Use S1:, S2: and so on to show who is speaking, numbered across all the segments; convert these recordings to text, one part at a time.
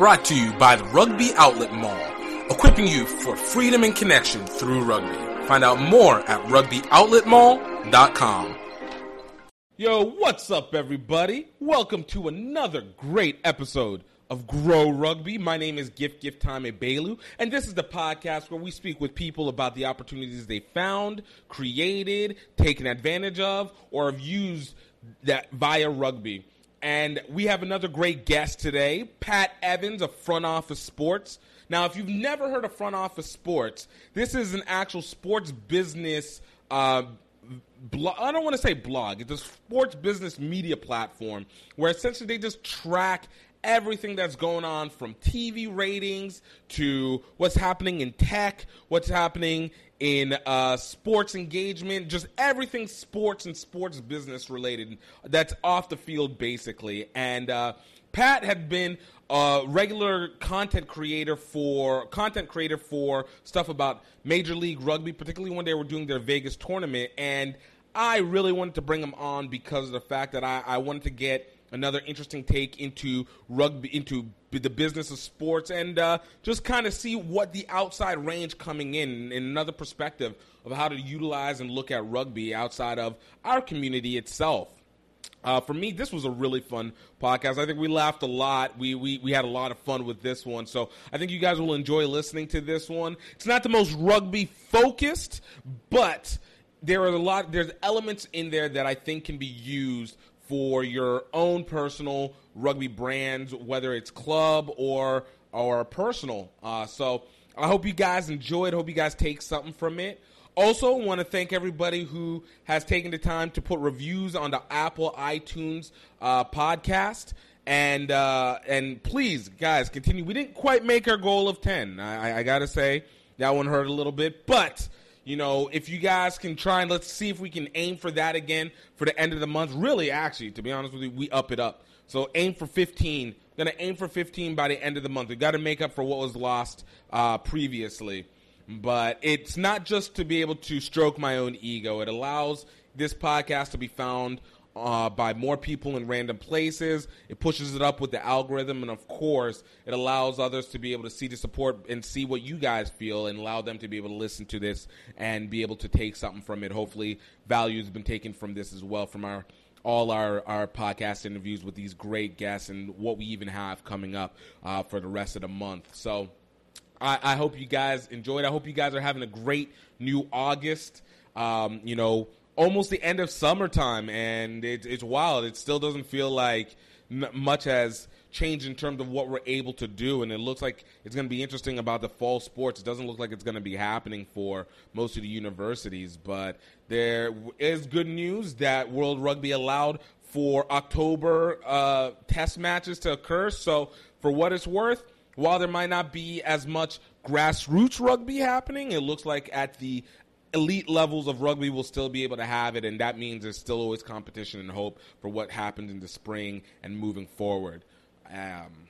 S1: Brought to you by the Rugby Outlet Mall, equipping you for freedom and connection through rugby. Find out more at rugbyoutletmall.com.
S2: Yo, what's up, everybody? Welcome to another great episode of Greaux Rugby. My name is Gift Gift Time Bailu, and this is the podcast where we speak with people about the opportunities they found, created, taken advantage of, or have used that via rugby. And we have another great guest today, Pat Evans of Front Office Sports. Now, if you've never heard of Front Office Sports, this is an actual sports business. Uh, blog, I don't want to say blog. It's a sports business media platform where essentially they just track everything that's going on from TV ratings to what's happening in tech, what's happening in uh, sports engagement, just everything sports and sports business related that's off the field basically. And uh, Pat had been a regular content creator for content creator for stuff about Major League Rugby, particularly when they were doing their Vegas tournament. And I really wanted to bring him on because of the fact that I, I wanted to get another interesting take into rugby, into the business of sports, and uh, just kind of see what the outside range coming in, in another perspective of how to utilize and look at rugby outside of our community itself. Uh, for me, this was a really fun podcast. I think we laughed a lot. We, we we had a lot of fun with this one. So I think you guys will enjoy listening to this one. It's not the most rugby focused, but there are a lot. There's elements in there that I think can be used for your own personal rugby brands, whether it's club or or personal. Uh, so I hope you guys enjoyed. Hope you guys take something from it. Also, want to thank everybody who has taken the time to put reviews on the Apple iTunes uh, podcast. And uh, and please, guys, continue. We didn't quite make our goal of ten. I, I gotta say that one hurt a little bit, but you know, if you guys can try and let's see if we can aim for that again for the end of the month. Really, actually, to be honest with you, we up it up. So aim for 15. Gonna aim for 15 by the end of the month. We got to make up for what was lost uh, previously. But it's not just to be able to stroke my own ego. It allows this podcast to be found uh, by more people in random places. It pushes it up with the algorithm, and of course, it allows others to be able to see the support and see what you guys feel, and allow them to be able to listen to this and be able to take something from it. Hopefully, value has been taken from this as well from our all our, our podcast interviews with these great guests and what we even have coming up uh, for the rest of the month. So. I, I hope you guys enjoyed. I hope you guys are having a great new August. Um, you know, almost the end of summertime, and it, it's wild. It still doesn't feel like much has changed in terms of what we're able to do, and it looks like it's going to be interesting about the fall sports. It doesn't look like it's going to be happening for most of the universities, but there is good news that World Rugby allowed for October uh, test matches to occur. So, for what it's worth, while there might not be as much grassroots rugby happening, it looks like at the elite levels of rugby will still be able to have it, and that means there's still always competition and hope for what happens in the spring and moving forward. Um,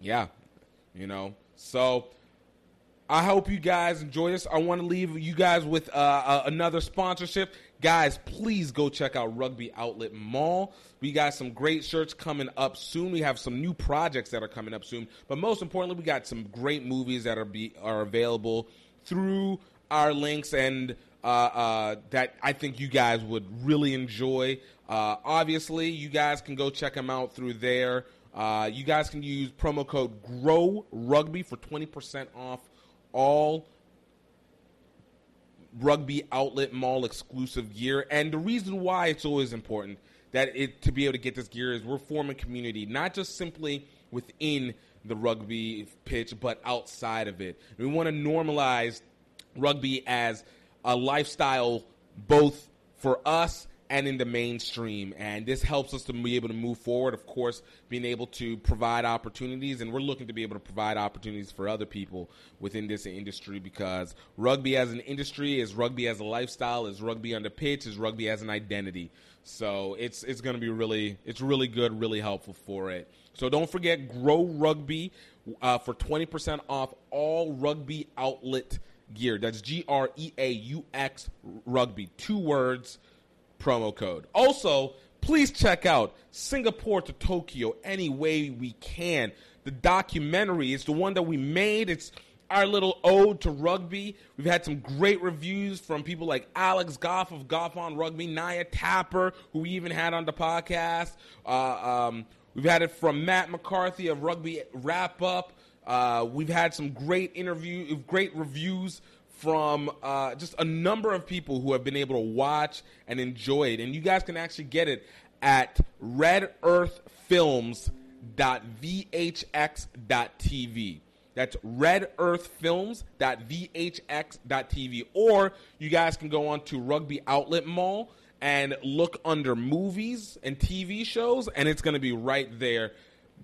S2: yeah, you know. So I hope you guys enjoy this. I want to leave you guys with uh, uh, another sponsorship. Guys, please go check out Rugby Outlet Mall. We got some great shirts coming up soon. We have some new projects that are coming up soon. But most importantly, we got some great movies that are be are available through our links and uh, uh, that I think you guys would really enjoy. Uh, obviously, you guys can go check them out through there. Uh, you guys can use promo code GREAUX Rugby for 20% off all rugby outlet mall exclusive gear. And the reason why it's always important that it to be able to get this gear is we're forming community, not just simply within the rugby pitch, but outside of it. We want to normalize rugby as a lifestyle both for us and in the mainstream. And this helps us to be able to move forward, of course, being able to provide opportunities. And we're looking to be able to provide opportunities for other people within this industry because rugby as an industry is rugby as a lifestyle, is rugby on the pitch, is rugby as an identity. So it's it's going to be really it's really good, really helpful for it. So don't forget Greaux Rugby uh, for twenty percent off all rugby outlet gear. That's G R E A U X rugby. Two words, promo code. Also, please check out Singapore to Tokyo any way we can. The documentary is the one that we made. It's our little ode to rugby. We've had some great reviews from people like Alex Goff of Goff on Rugby, Naya Tapper, who we even had on the podcast. Uh, um, we've had it from Matt McCarthy of Rugby Wrap Up. Uh, we've had some great interview, great reviews from uh, just a number of people who have been able to watch and enjoy it. And you guys can actually get it at redearthfilms.vhx.tv. That's redearthfilms.vhx.tv. Or you guys can go on to Rugby Outlet Mall and look under movies and TV shows, and it's going to be right there.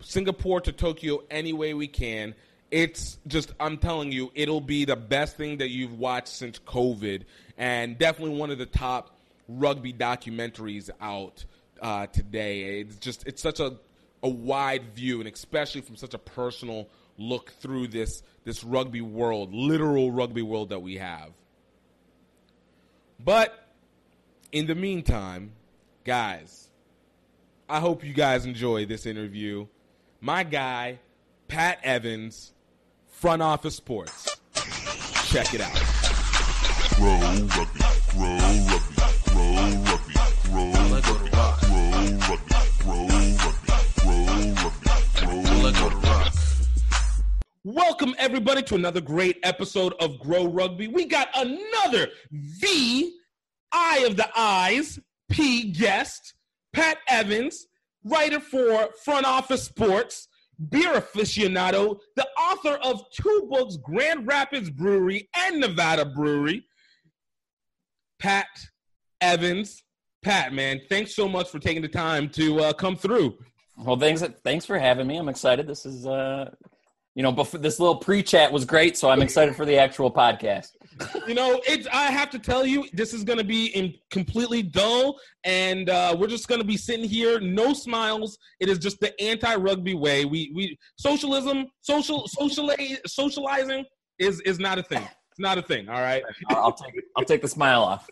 S2: Singapore to Tokyo, any way we can. It's just, I'm telling you, it'll be the best thing that you've watched since COVID, and definitely one of the top rugby documentaries out uh, today. It's just, it's such a, a wide view, and especially from such a personal look through this this rugby world, literal rugby world that we have. But in the meantime, guys, I hope you guys enjoy this interview. My guy, Pat Evans, Front Office Sports. Check it out. Grow rugby, grow rugby, grow rugby, grow rugby, grow rugby, grow rugby, grow rugby, grow rugby. Welcome, everybody, to another great episode of Greaux Rugby. We got another V, Eye of the Eyes, P guest, Pat Evans, writer for Front Office Sports, beer aficionado, the author of two books, Grand Rapids Brewery and Nevada Brewery. Pat Evans, Pat, man, thanks so much for taking the time to uh, come through.
S3: Well, thanks, thanks for having me. I'm excited. This is uh, you know, before this little pre-chat was great, so I'm excited for the actual podcast.
S2: You know, it's I have to tell you, this is going to be in completely dull, and uh, we're just going to be sitting here, no smiles. It is just the anti-rugby way. We we socialism, social sociali- socializing is is not a thing. It's not a thing. All right.
S3: I'll take I'll take the smile off.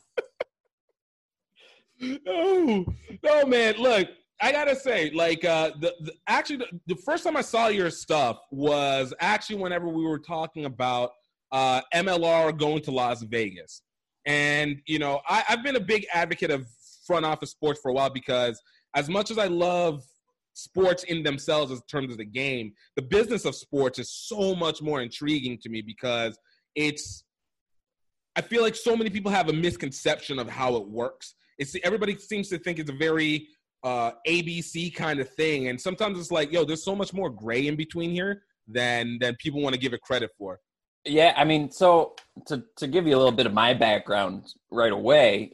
S2: no, no, man. Look, I gotta say, like, uh, the, the actually the, the, first time I saw your stuff was actually whenever we were talking about uh, MLR going to Las Vegas, and you know, I, I've been a big advocate of front office sports for a while because as much as I love sports in themselves in terms of the game, the business of sports is so much more intriguing to me because it's. I feel like so many people have a misconception of how it works. It's everybody seems to think it's a very uh, ABC kind of thing. And sometimes it's like, yo, there's so much more gray in between here than than people want to give it credit for.
S3: Yeah, I mean, so to to give you a little bit of my background right away,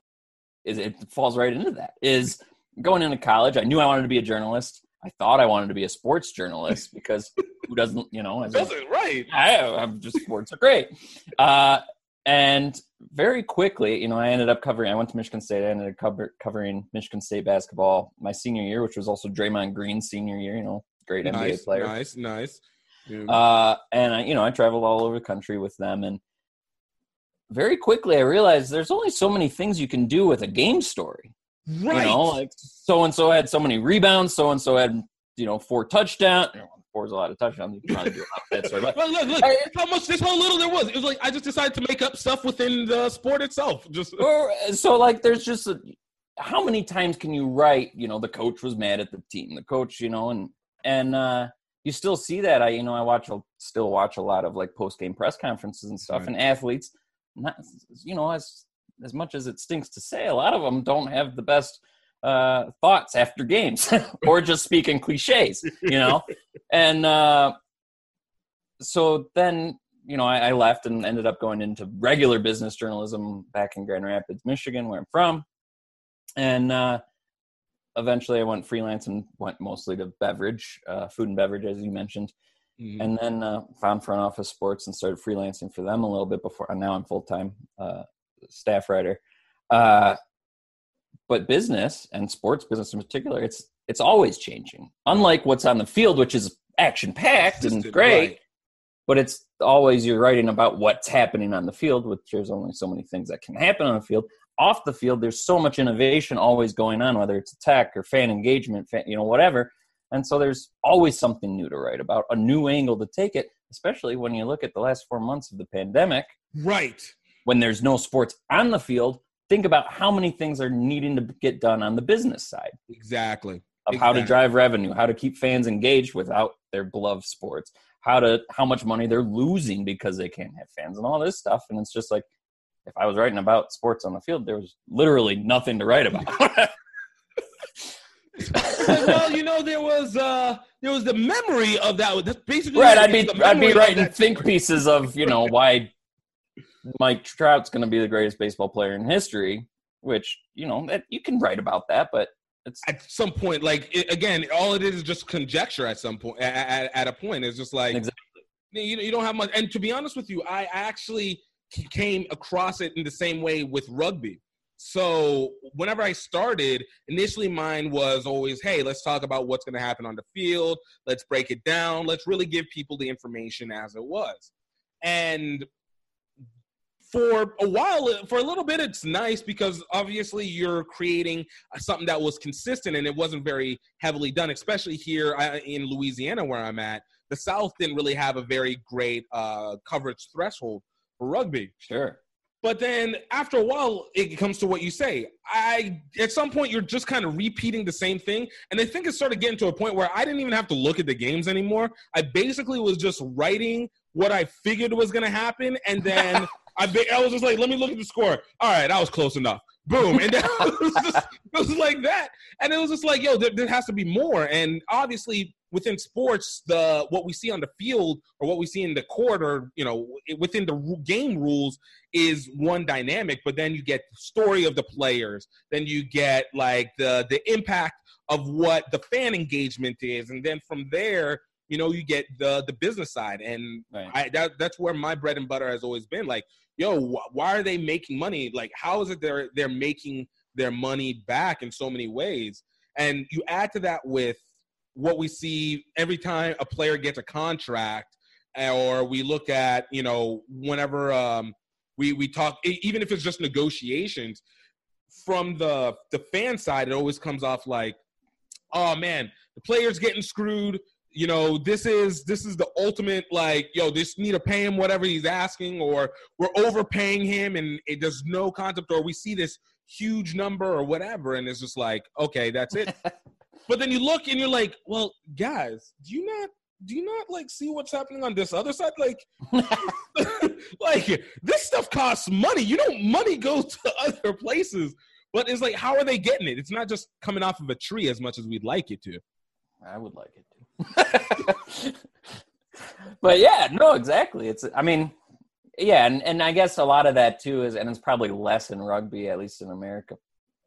S3: is it falls right into that. Is going into college, I knew I wanted to be a journalist. I thought I wanted to be a sports journalist because who doesn't, you know,
S2: doesn't right?
S3: I, I'm just sports are great. Uh, and very quickly, you know, I ended up covering. I went to Michigan State. I ended up cover, covering Michigan State basketball my senior year, which was also Draymond Green's senior year. You know, great
S2: nice,
S3: NBA player.
S2: Nice, nice.
S3: Uh, and I, you know, I traveled all over the country with them, and very quickly I realized there's only so many things you can do with a game story.
S2: Right.
S3: You know, like so and so had so many rebounds, so and so had you know four touchdowns scores a lot of touchdowns. You can probably do that story. But
S2: look, look, look I, how much this whole little there was. It was like I just decided to make up stuff within the sport itself. Just
S3: or, so like there's just a, how many times can you write? You know, the coach was mad at the team. The coach, you know, and and uh, you still see that. I you know I watch still watch a lot of like post game press conferences and stuff, right. and athletes. Not you know as as much as it stinks to say, a lot of them don't have the best uh, thoughts after games or just speaking cliches, you know? and uh, so then, you know, I, I, left and ended up going into regular business journalism back in Grand Rapids, Michigan, where I'm from. And uh, eventually I went freelance and went mostly to beverage, uh, food and beverage, as you mentioned. Mm-hmm. And then uh, found front office sports and started freelancing for them a little bit before. And now I'm full time uh, staff writer. Uh, but business and sports business in particular, it's it's always changing. Unlike what's on the field, which is action packed and great, right. but it's always you're writing about what's happening on the field, which there's only so many things that can happen on the field. Off the field, there's so much innovation always going on, whether it's tech or fan engagement, fan, you know, whatever. And so there's always something new to write about, a new angle to take it, especially when you look at the last four months of the pandemic.
S2: Right.
S3: When there's no sports on the field, think about how many things are needing to get done on the business side.
S2: Exactly.
S3: Of
S2: exactly.
S3: how to drive revenue, how to keep fans engaged without their beloved sports, how to how much money they're losing because they can't have fans and all this stuff. And it's just like if I was writing about sports on the field, there was literally nothing to write about.
S2: well, you know, there was uh there was the memory of that. That's basically
S3: right. I'd be I'd be writing think
S2: story.
S3: pieces of you know why Mike Trout's going to be the greatest baseball player in history, which you know that you can write about that, but it's
S2: at some point. Like it, again, all it is is just conjecture. At some point, at, at, at a point, it's just like
S3: Exactly.
S2: you you don't have much. And to be honest with you, I actually came across it in the same way with rugby. So whenever I started, initially mine was always, hey, let's talk about what's going to happen on the field. Let's break it down. Let's really give people the information as it was. And for a while, for a little bit, it's nice because obviously you're creating something that was consistent and it wasn't very heavily done, especially here uh, in Louisiana where I'm at. The South didn't really have a very great uh, coverage threshold rugby.
S3: sure.
S2: But then after a while, it comes to what you say. I at some point you're just kind of repeating the same thing, and I think it started getting to a point where I didn't even have to look at the games anymore. I basically was just writing what I figured was going to happen, and then I I was just like, let me look at the score. All right, I was close enough. Boom, and then it was just it was like that, and it was just like, yo, there, there has to be more. And obviously, within sports, the what we see on the field or what we see in the court, or you know, within the game rules, is one dynamic. But then you get the story of the players, then you get like the the impact of what the fan engagement is, and then from there, you know, you get the the business side, and
S3: Right.
S2: I that, that's where my bread and butter has always been. Like, yo, wh- why are they making money? Like, how is it they're they're making their money back in so many ways? And you add to that with what we see every time a player gets a contract, uh, or we look at you know whenever um, we we talk, even if it's just negotiations from the the fan side, it always comes off like, oh man, the player's getting screwed. You know, this is this is the ultimate like, yo, this need to pay him whatever he's asking, or we're overpaying him, and it, there's no concept, or we see this huge number or whatever, and it's just like, okay, that's it. but then you look and you're like, well, guys, do you not do you not like see what's happening on this other side? Like, like this stuff costs money. You know, money goes to other places. But it's like, how are they getting it? It's not just coming off of a tree as much as we'd like it to.
S3: I would like it too. but yeah, no, exactly. It's I mean, yeah, and, and I guess a lot of that too is and it's probably less in rugby, at least in America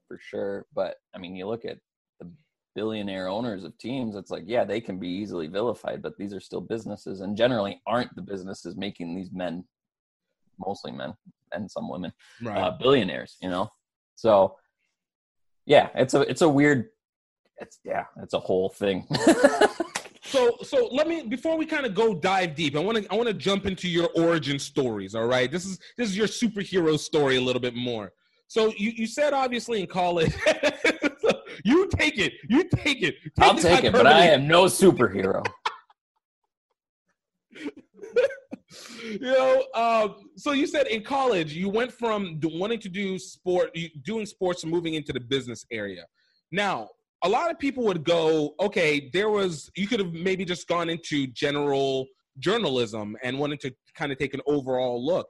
S3: for sure. But I mean you look at the billionaire owners of teams, it's like, yeah, they can be easily vilified, but these are still businesses and generally aren't the businesses making these men mostly men and some women
S2: Right.
S3: uh, billionaires, you know. So yeah, it's a it's a weird it's yeah, it's a whole thing.
S2: So so let me before we kind of go dive deep, I want to I want to jump into your origin stories. All right, this is this is your superhero story a little bit more. So you you said obviously in college, you take it, you take it.
S3: I'll
S2: this
S3: take it, but I am no superhero.
S2: you know, um, so you said in college you went from wanting to do sport, doing sports, to moving into the business area. Now, a lot of people would go, okay, there was you could have maybe just gone into general journalism and wanted to kind of take an overall look.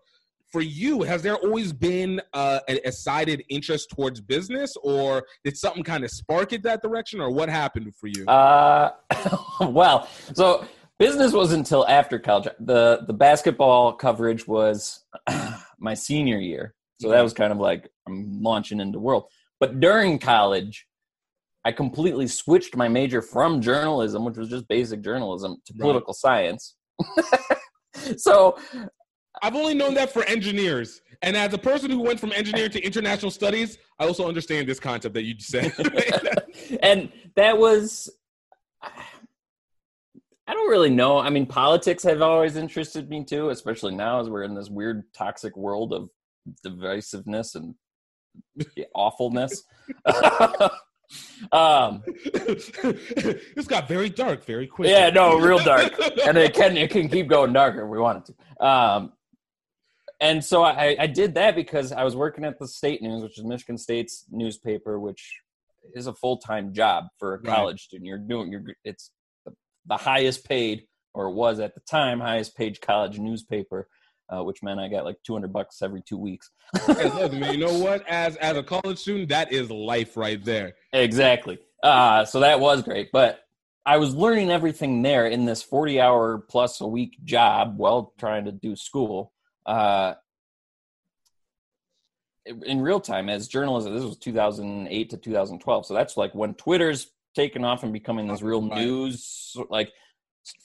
S2: For you, has there always been uh, a, a sided interest towards business, or did something kind of spark it that direction, or what happened for you?
S3: Uh, well, so business was until after college. the The basketball coverage was my senior year, so that was kind of like I'm launching into the world. But during college, I completely switched my major from journalism, which was just basic journalism, to
S2: Right.
S3: political science. so
S2: I've only known that for engineers. And as a person who went from engineering to international studies, I also understand this concept that you just said.
S3: and that was I don't really know. I mean, politics have always interested me too, especially now as we're in this weird toxic world of divisiveness and awfulness. um,
S2: this got very dark very quick.
S3: yeah, no, real dark, and it can it can keep going darker if we want it to. Um, and so I, I did that because I was working at the State News, which is Michigan State's newspaper, which is a full time job for a
S2: Right.
S3: college student. You're doing you're it's the, the highest paid, or was at the time highest paid college newspaper, uh, which meant I got like 200 bucks every two weeks.
S2: Look, man, you know what? As as a college student, that is life right there.
S3: Exactly. Uh, so that was great. But I was learning everything there in this 40 hour plus a week job while trying to do school. Uh, in real time as journalism, this was 2008 to 2012. So that's like when Twitter's taken off and becoming this real news. Like,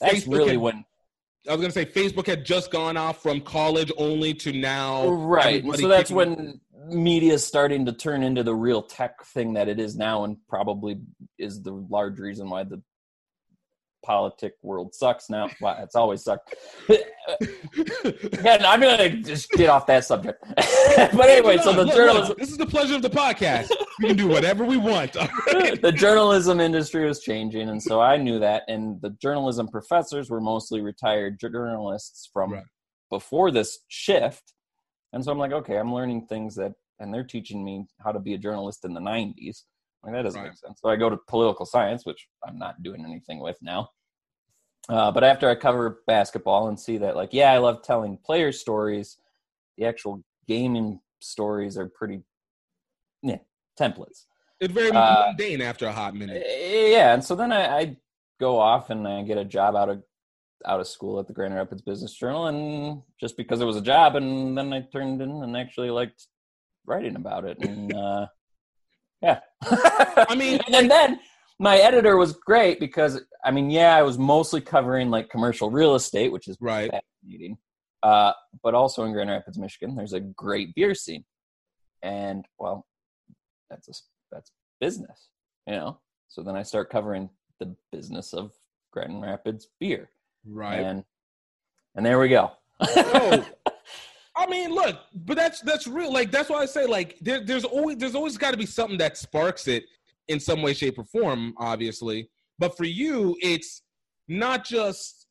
S3: that's
S2: Facebook
S3: really when
S2: I was gonna say Facebook had just gone off from college only to now.
S3: right so that's when media is starting to turn into the real tech thing that it is now and probably is the large reason why the politic world sucks now well, it's always sucked again i'm gonna just get off that subject but anyway so the
S2: Look, look,
S3: journalism
S2: this is the pleasure of the podcast. we can do whatever we want. right?
S3: the journalism industry was changing and so i knew that and the journalism professors were mostly retired journalists from
S2: Right.
S3: before this shift and so i'm like okay i'm learning things that and they're teaching me how to be a journalist in the 90s like that doesn't
S2: Right.
S3: make sense so i go to political science which i'm not doing anything with now uh, but after i cover basketball and see that like yeah i love telling player stories the actual gaming stories are pretty yeah templates
S2: It's very
S3: Uh,
S2: mundane after a hot minute.
S3: yeah, and so then I, I go off and I get a job out of out of school at the Grand Rapids Business Journal, and just because it was a job, and then I turned in and actually liked writing about it, and uh, yeah. I
S2: mean-
S3: and then, then my editor was great because I mean, yeah, I was mostly covering like commercial real estate, which is
S2: Right.
S3: fascinating. Uh, but also in Grand Rapids, Michigan, there's a great beer scene, and well, that's a that's business, you know. So then I start covering the business of Grand Rapids beer,
S2: Right.
S3: and and there we go.
S2: Oh, I mean, look, but that's that's real. Like that's why I say like there, there's always there's always got to be something that sparks it in some way, shape, or form. Obviously, but for you, it's not just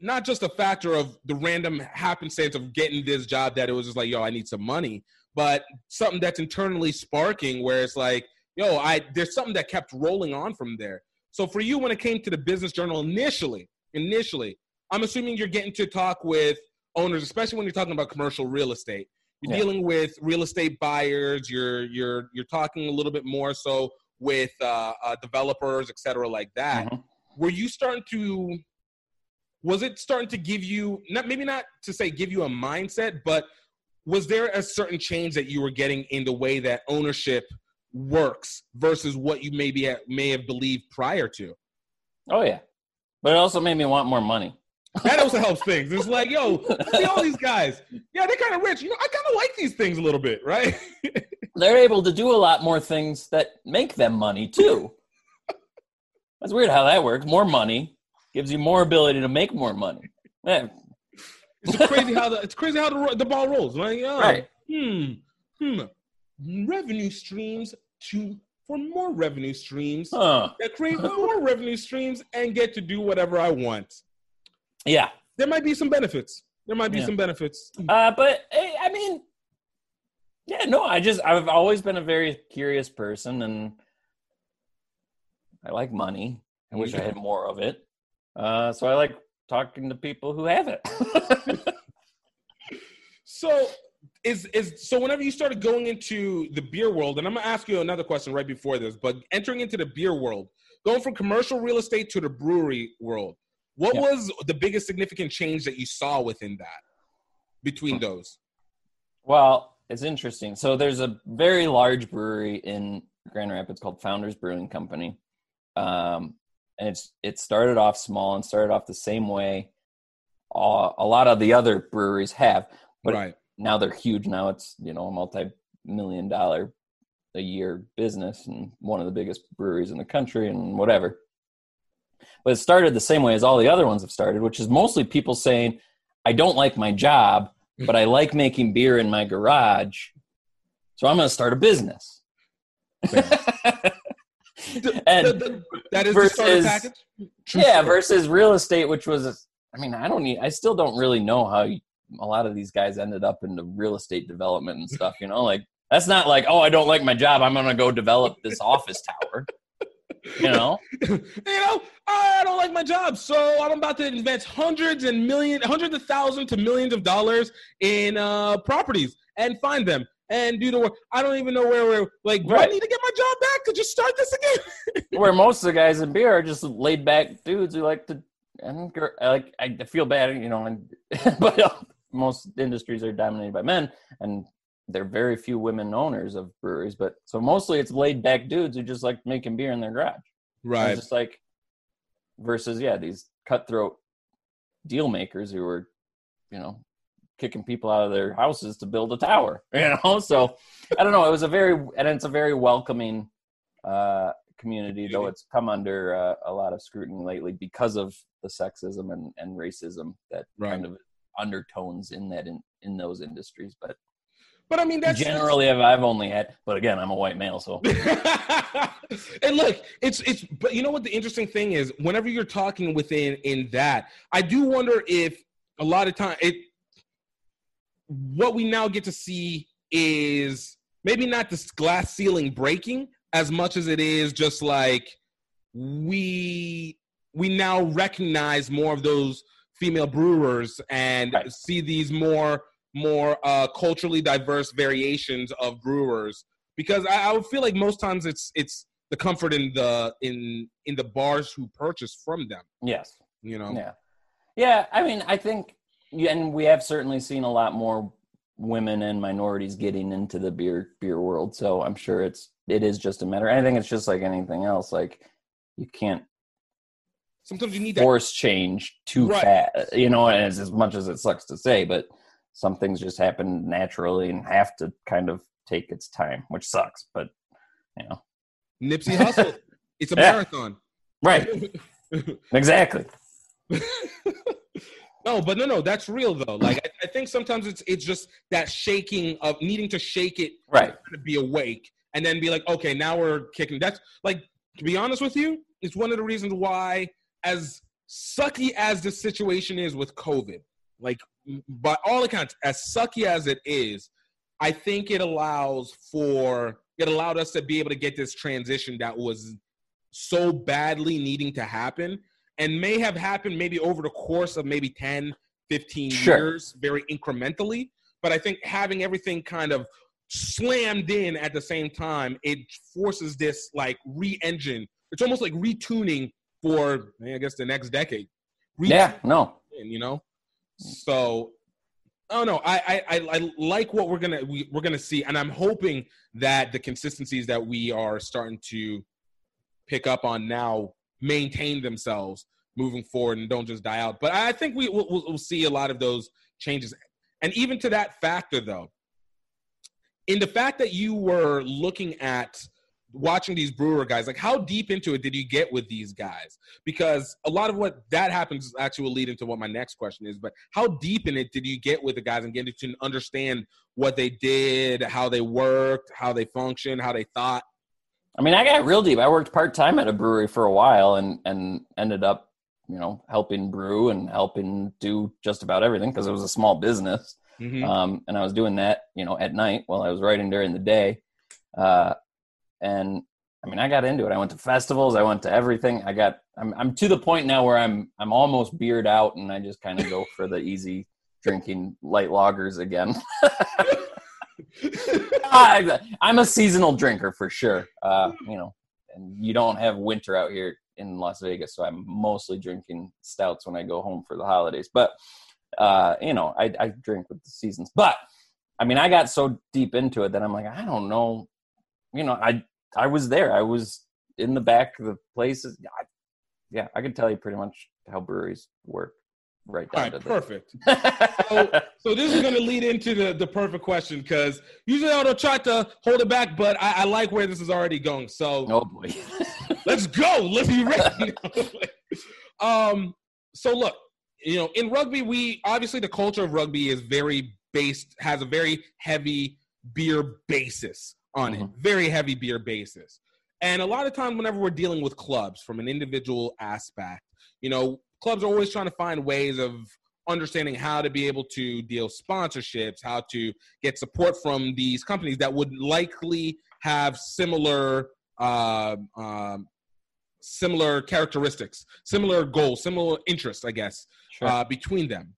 S2: not just a factor of the random happenstance of getting this job that it was just like, yo, I need some money, but something that's internally sparking where it's like, yo, I there's something that kept rolling on from there. So for you, when it came to the business journal initially, initially, I'm assuming you're getting to talk with owners, especially when you're talking about commercial real estate. You're
S3: Yeah.
S2: dealing with real estate buyers. You're you're you're talking a little bit more so with uh, uh, developers, et cetera, like that.
S3: Mhm.
S2: Were you starting to? Was it starting to give you not maybe not to say give you a mindset, but was there a certain change that you were getting in the way that ownership works versus what you maybe may have believed prior to?
S3: Oh yeah, but it also made me want more money.
S2: That also helps things. It's like, yo, see all these guys. Yeah, they're kind of rich. You know, I kind of like these things a little bit, right?
S3: They're able to do a lot more things that make them money too. That's weird how that works. More money gives you more ability to make more money. Yeah,
S2: It's crazy how the it's crazy how the, the ball rolls. Like, oh,
S3: Right.
S2: hmm, hmm, revenue streams to for more revenue streams
S3: huh.
S2: that create more revenue streams and get to do whatever I want.
S3: Yeah,
S2: There might be some benefits. There might be
S3: Yeah.
S2: some benefits.
S3: Uh, but eh, I mean, yeah, no, I just I've always been a very curious person, and I like money. I wish I had more of it. Uh, so I like talking to people who have it.
S2: So is is so whenever you started going into the beer world, and I'm gonna ask you another question right before this, but entering into the beer world, going from commercial real estate to the brewery world, what
S3: Yeah.
S2: was the biggest significant change that you saw within that between those?
S3: well, it's interesting. So there's a very large brewery in Grand Rapids called Founders Brewing Company, um, and it's it started off small and started off the same way uh, a lot of the other breweries have. But
S2: right.
S3: now they're huge. Now it's you know a multi-million dollar a year business and one of the biggest breweries in the country and whatever. But it started the same way as all the other ones have started, which is mostly people saying, "I don't like my job, but I like making beer in my garage." So I'm going to start a business. and
S2: The- the- that is the starter
S3: versus-
S2: package.
S3: Yeah, versus real estate, which was, I mean, I don't need, I still don't really know how you, a lot of these guys ended up into real estate development and stuff. You know, like that's not like, oh, I don't like my job. I'm going to go develop this office tower. You know,
S2: you know, I don't like my job, so I'm about to invest hundreds and million, hundreds of thousands to millions of dollars in uh, properties and find them and do the work. I don't even know where we're like. Do I need to get my job back to just start this again?
S3: where most of the guys in beer are just laid back dudes who like to, and like I feel bad, you know, and but most industries are dominated by men, and there are very few women owners of breweries. But so mostly it's laid back dudes who just like making beer in their garage.
S2: Right.
S3: It's just like versus yeah, these cutthroat deal makers who were, you know, kicking people out of their houses to build a tower. You know, so I don't know. It was a very and it's a very welcoming uh, community, though it's come under uh, a lot of scrutiny lately because of the sexism and, and racism that
S2: Right.
S3: kind of undertones in that in, in those industries. But
S2: But I mean, that's
S3: generally, I've, I've only had. But again, I'm a white male, so
S2: and look, it's it's. But you know what the interesting thing is? Whenever you're talking within in that, I do wonder if a lot of time it. What we now get to see is maybe not this glass ceiling breaking as much as it is just like we we now recognize more of those female brewers and
S3: Right.
S2: see these more more uh, culturally diverse variations of brewers because I, I would feel like most times it's it's the comfort in the in in the bars who purchase from them.
S3: yes.
S2: You know,
S3: Yeah, yeah. I mean, I think, and we have certainly seen a lot more women and minorities getting into the beer beer world. So I'm sure it's it is just a matter. I think it's just like anything else. Like you can't
S2: sometimes you need that.
S3: force change too
S2: Right.
S3: fast. You know, as, as much as it sucks to say, but some things just happen naturally and have to kind of take its time, which sucks. But you know,
S2: Nipsey Hussle. it's a
S3: Yeah.
S2: marathon.
S3: right? exactly.
S2: no, but no, no, that's real though. Like I, I think sometimes it's it's just that shaking of needing to shake it
S3: Right.
S2: to be awake and then be like, okay, now we're kicking. That's like to be honest with you, it's one of the reasons why, as sucky as this situation is with COVID, like by all accounts, as sucky as it is, I think it allows for it allowed us to be able to get this transition that was so badly needing to happen and may have happened maybe over the course of maybe 10 15
S3: Sure.
S2: years very incrementally but i think having everything kind of slammed in at the same time it forces this like re-engine it's almost like retuning for i guess the next decade
S3: Yeah. No.
S2: you know. So, oh no, I, I I I like what we're gonna we, we're gonna see, and I'm hoping that the consistencies that we are starting to pick up on now maintain themselves moving forward and don't just die out. But I think we will we'll see a lot of those changes, and even to that factor though, in the fact that you were looking at watching these brewer guys like how deep into it did you get with these guys because a lot of what that happens actually will lead into what my next question is but how deep in it did you get with the guys and getting to understand what they did how they worked how they functioned how they thought
S3: I mean, I got real deep. I worked part time at a brewery for a while, and and ended up, you know, helping brew and helping do just about everything because it was a small business. Um, and I was doing that, you know, at night while I was writing during the day. Uh, and I mean, I got into it. I went to festivals. I went to everything. I got. I'm I'm to the point now where I'm I'm almost beard out, and I just kind of go for the easy drinking light lagers again. I, I'm a seasonal drinker for sure. Uh, you know, and you don't have winter out here in Las Vegas, so I'm mostly drinking stouts when I go home for the holidays. But uh, you know, I, I drink with the seasons. But I mean, I got so deep into it that I'm like, I don't know. You know, I I was there. I was in the back of the places. I, yeah, I can tell you pretty much how breweries work right
S2: all
S3: down
S2: right
S3: to
S2: perfect
S3: the.
S2: so this is going to lead into the, the perfect question because usually i don't try to hold it back but I, I like where this is already going so
S3: oh boy.
S2: Let's go. Let's be ready. um, so look, you know, in rugby, we obviously the culture of rugby is very based, has a very heavy beer basis on it,
S3: Mhm.
S2: very heavy beer basis. And a lot of times, whenever we're dealing with clubs from an individual aspect, you know, clubs are always trying to find ways of understanding how to be able to deal sponsorships, how to get support from these companies that would likely have similar uh, um, similar characteristics, similar goals, similar interests, I guess,
S3: Sure.
S2: uh, between them.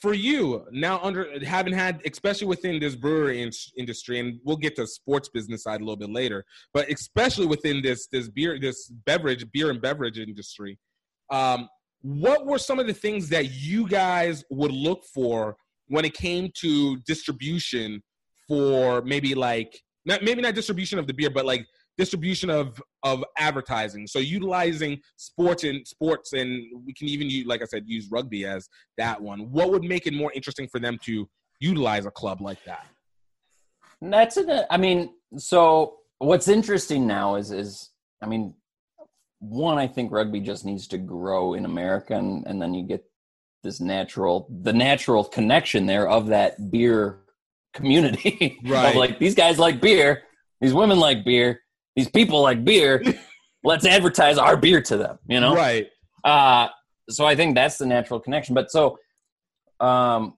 S2: For you now, under having had, especially within this brewery in, industry, and we'll get to sports business side a little bit later, but especially within this this beer, this beverage, beer and beverage industry, um, what were some of the things that you guys would look for when it came to distribution for maybe like not maybe not distribution of the beer, but like distribution of of advertising. So utilizing sports and sports, and we can even use, like I said, use rugby as that one. What would make it more interesting for them to utilize a club like that?
S3: That's it. I mean, so what's interesting now is is I mean, one, I think rugby just needs to grow in America, and, and then you get this natural, the natural connection there of that beer community. Of
S2: Right.
S3: like these guys like beer, these women like beer, these people like beer. Let's advertise our beer to them. You know,
S2: Right.
S3: uh, so I think that's the natural connection. But so, um,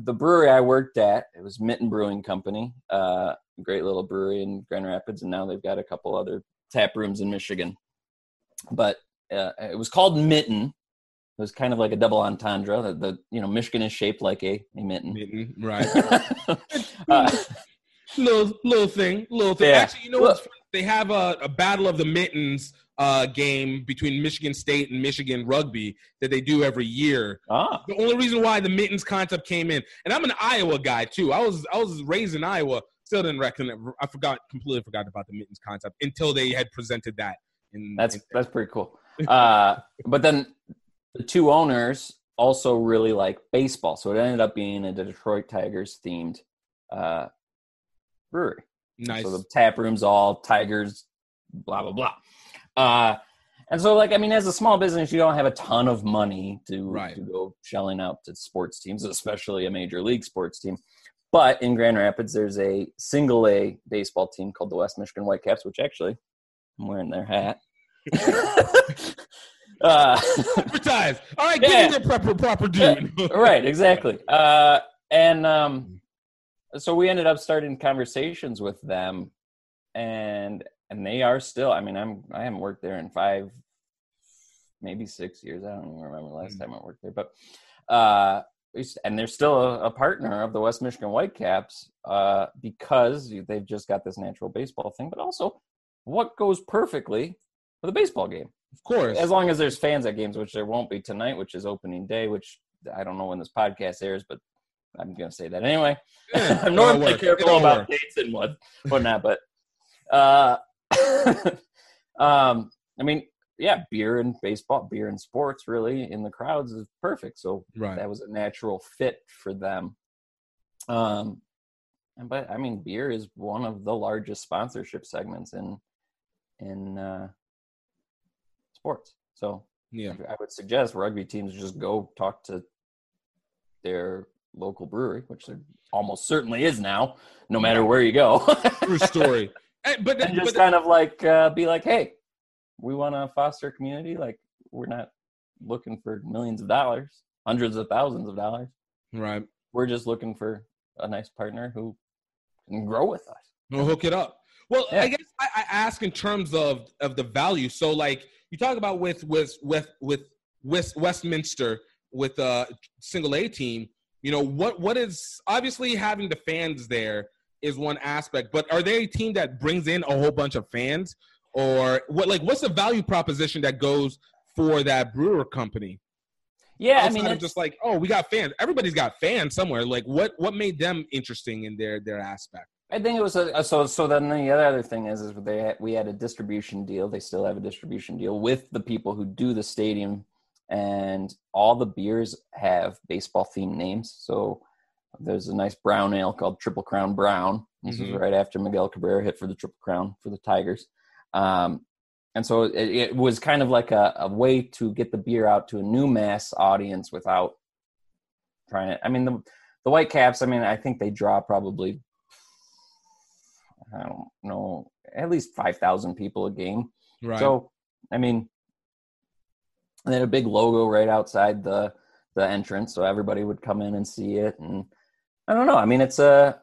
S3: the brewery I worked at, it was Mitten Brewing Company, uh, great little brewery in Grand Rapids, and now they've got a couple other tap rooms in Michigan. But uh, it was called Mitten. It was kind of like a double entendre. The, the you know Michigan is shaped like a, a mitten.
S2: Mitten, Right.
S3: uh,
S2: little little thing, little thing.
S3: Yeah.
S2: Actually, you know what's funny? They have a, a battle of the mittens uh, game between Michigan State and Michigan Rugby that they do every year.
S3: ah,
S2: The only reason why the mittens concept came in, and I'm an Iowa guy too. I was I was raised in Iowa. Still didn't reckon it. I forgot completely forgot about the mittens concept until they had presented that. In,
S3: That's
S2: in-
S3: that's pretty cool. Uh, but then the two owners also really like baseball, so it ended up being a Detroit Tigers themed uh, brewery.
S2: nice.
S3: So the tap room's all Tigers, blah blah blah. Uh, and so, like, I mean, as a small business, you don't have a ton of money to
S2: Right.
S3: to go shelling out to sports teams, especially a major league sports team. But in Grand Rapids, there's a single A baseball team called the West Michigan Whitecaps, which actually I'm wearing their hat. uh,
S2: Advertise. All right,
S3: Yeah.
S2: give me their proper proper due.
S3: right, exactly. Uh, and um, so we ended up starting conversations with them, and and they are still. I mean, I'm I haven't worked there in five, maybe six years. I don't even remember the last
S2: Mm.
S3: time I worked there, but uh, and they're still a, a partner of the West Michigan Whitecaps uh, because they've just got this natural baseball thing, but also what goes perfectly with a baseball game
S2: Of course.
S3: as long as there's fans at games, which there won't be tonight, which is opening day, which I don't know when this podcast airs, but I'm gonna say that anyway.
S2: Yeah,
S3: I'm normally careful about
S2: work.
S3: dates and what whatnot, but uh, um, I mean, yeah, beer and baseball, beer and sports, really in the crowds is perfect. So
S2: Right.
S3: that was a natural fit for them. Um, and but I mean, beer is one of the largest sponsorship segments in in uh, sports. So
S2: Yeah.
S3: I would suggest rugby teams just go talk to their local brewery, which there almost certainly is now, no matter where you go.
S2: True story. But
S3: and just
S2: but
S3: kind of like uh, be like, hey, we want to foster a community. Like we're not looking for millions of dollars, hundreds of thousands of dollars.
S2: right.
S3: We're just looking for a nice partner who can grow with us.
S2: We'll hook it up. Well,
S3: Yeah.
S2: I guess I, I ask in terms of of the value. So, like you talk about with with with with West, Westminster with a single A team. You know what? What is obviously having the fans there is one aspect, but are they a team that brings in a whole bunch of fans, or what? Like, what's the value proposition that goes for that brewer company?
S3: Yeah, I
S2: Outside
S3: mean,
S2: of just like, oh, we got fans. Everybody's got fans somewhere. Like, what what made them interesting in their their aspect?
S3: I think it was a, so. So then the other other thing is, is they had, we had a distribution deal. They still have a distribution deal with the people who do the stadium, and all the beers have baseball themed names. So there's a nice brown ale called Triple Crown Brown. This
S2: Mhm.
S3: was right after Miguel Cabrera hit for the Triple Crown for the Tigers, um, and so it, it was kind of like a, a way to get the beer out to a new mass audience without trying to. I mean the the Whitecaps. I mean I think they draw probably I don't know, at least five thousand people a game.
S2: Right.
S3: So, I mean, they had a big logo right outside the the entrance, so everybody would come in and see it. And I don't know. I mean, it's a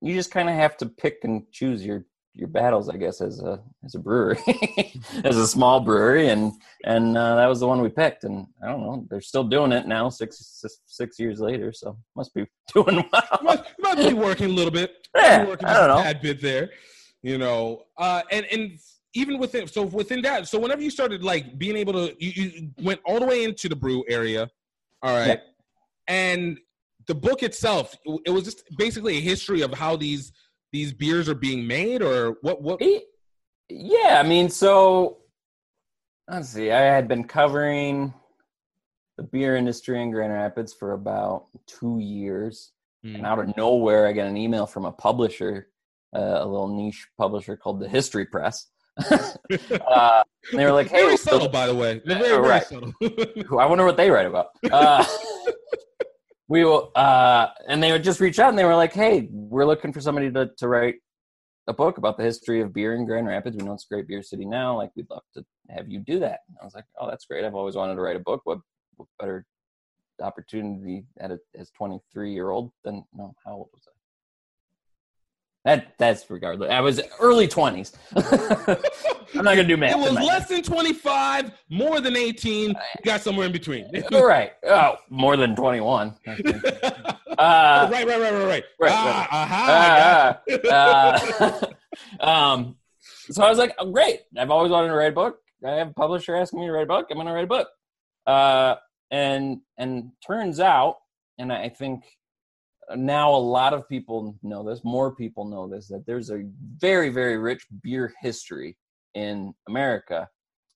S3: you just kind of have to pick and choose your your battles, I guess, as a as a brewery, as a small brewery, and and uh, that was the one we picked. And I don't know, they're still doing it now, six six, six years later, so must be doing well.
S2: must, be working a little bit.
S3: Yeah,
S2: working
S3: I don't
S2: a
S3: know.
S2: tad bit there, you know. Uh, and and even within so within that, so whenever you started like being able to, you, you went all the way into the brew area, all right, and the book itself, it was just basically a history of how these these beers are being made, or what what.
S3: Yeah, I mean, so let's see. I had been covering the beer industry in Grand Rapids for about two years,
S2: Hmm.
S3: and out of nowhere, I get an email from a publisher, uh, a little niche publisher called the History Press. uh, they were like, "Hey,
S2: very subtle, by the way. They're very, very
S3: Right.
S2: subtle.
S3: I wonder what they write about. Uh, we will, uh, and they would just reach out and they were like, "Hey, we're looking for somebody to to write a book about the history of beer in Grand Rapids. We know it's a great beer city now. Like, we'd love to have you do that." And I was like, "Oh, that's great. I've always wanted to write a book. What, what better opportunity at a, as twenty three year old than no? How old was I?" That that's regardless. I was early twenties. I'm not gonna do math.
S2: it was less than twenty five, more than eighteen. You got somewhere in between.
S3: All right. Oh, more than 21.
S2: right,
S3: Uh,
S2: right, right, right, right.
S3: right,
S2: ah, aha,
S3: uh, uh, um, so I was like, oh, great. I've always wanted to write a book. I have a publisher asking me to write a book. I'm going to write a book. Uh, and, and turns out, and I think now a lot of people know this, more people know this, that there's a very, very rich beer history in America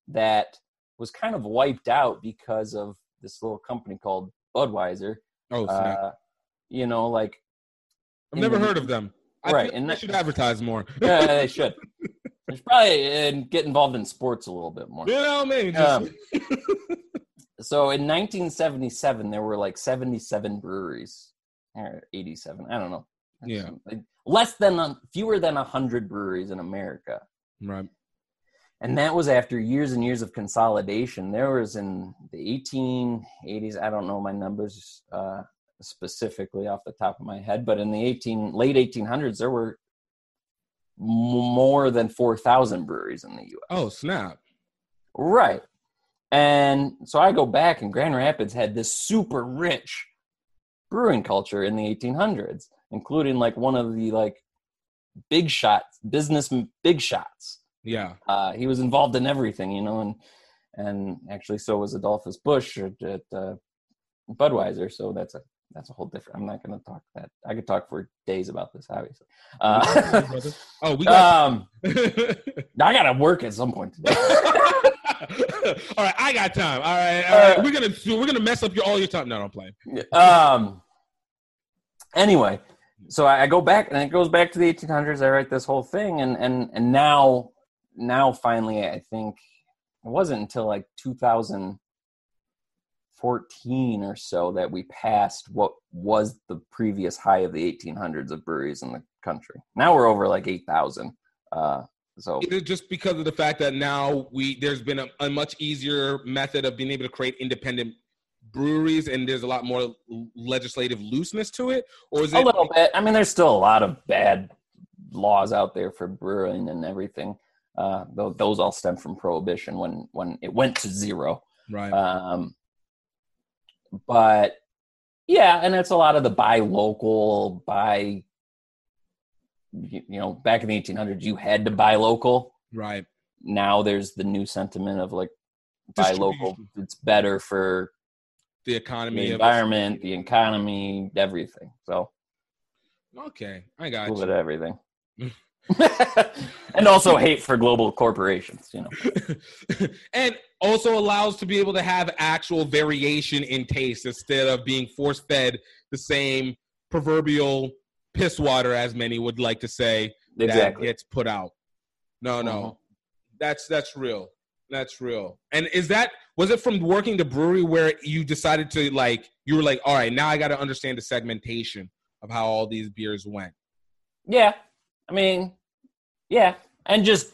S3: that was kind of wiped out because of this little company called Budweiser.
S2: Oh.
S3: Uh, you know, like
S2: I've never
S3: the-
S2: heard of them. I
S3: Right, and
S2: they should advertise more.
S3: yeah, they should. They should probably and get involved in sports a little bit more.
S2: You know, maybe. Just,
S3: Um, So in 1977, there were like 77 breweries, or 87. I don't know.
S2: Yeah.
S3: Less than fewer than hundred breweries in America,
S2: right.
S3: and that was after years and years of consolidation. There was in the 1880s. I don't know my numbers uh, specifically off the top of my head, but in the 18 late 1800s, there were more than 4,000 breweries in the U.S.
S2: Oh, snap.
S3: Right. And so I go back, and Grand Rapids had this super rich brewing culture in the 1800s, including like one of the like big shots, business big shots.
S2: Yeah.
S3: Uh, he was involved in everything, you know, and and actually so was Adolphus Busch at, at uh, Budweiser. So that's a that's a whole different. I'm not going to talk that. I could talk for days about this, obviously. Uh,
S2: oh, we got.
S3: um, I got to work at some point today.
S2: all right, I got time. All right, all right.
S3: Uh,
S2: we're gonna we're gonna mess up your all your time. No, don't play.
S3: um anyway so I, I go back and it goes back to the 1800s i write this whole thing and and and now now finally i think it wasn't until like 2014 or so that we passed what was the previous high of the 1800s of breweries in the country now we're over like 8000 uh so
S2: Is it just because of the fact that now we there's been a, a much easier method of being able to create independent breweries and there's a lot more legislative looseness to it, or is it a
S3: little bit. I mean, there's still a lot of bad laws out there for brewing and everything. Uh, those all stem from prohibition when when it went to zero.
S2: Right.
S3: Um, but yeah, and it's a lot of the buy local, buy. You you know, back in the 1800s, you had to buy local.
S2: right.
S3: Now there's the new sentiment of like buy local. It's better for
S2: The economy
S3: the environment, the economy, everything. So
S2: Okay, I got you.
S3: everything. and also hate for global corporations, you know.
S2: and also allows to be able to have actual variation in taste instead of being force fed the same proverbial piss water, as many would like to say, that
S3: Exactly.
S2: gets put out. No, no,
S3: Mhm.
S2: that's that's real. That's real. And is that was it from working the brewery where you decided to like you were like, all right, now I got to understand the segmentation of how all these beers went.
S3: Yeah. I mean, Yeah, and just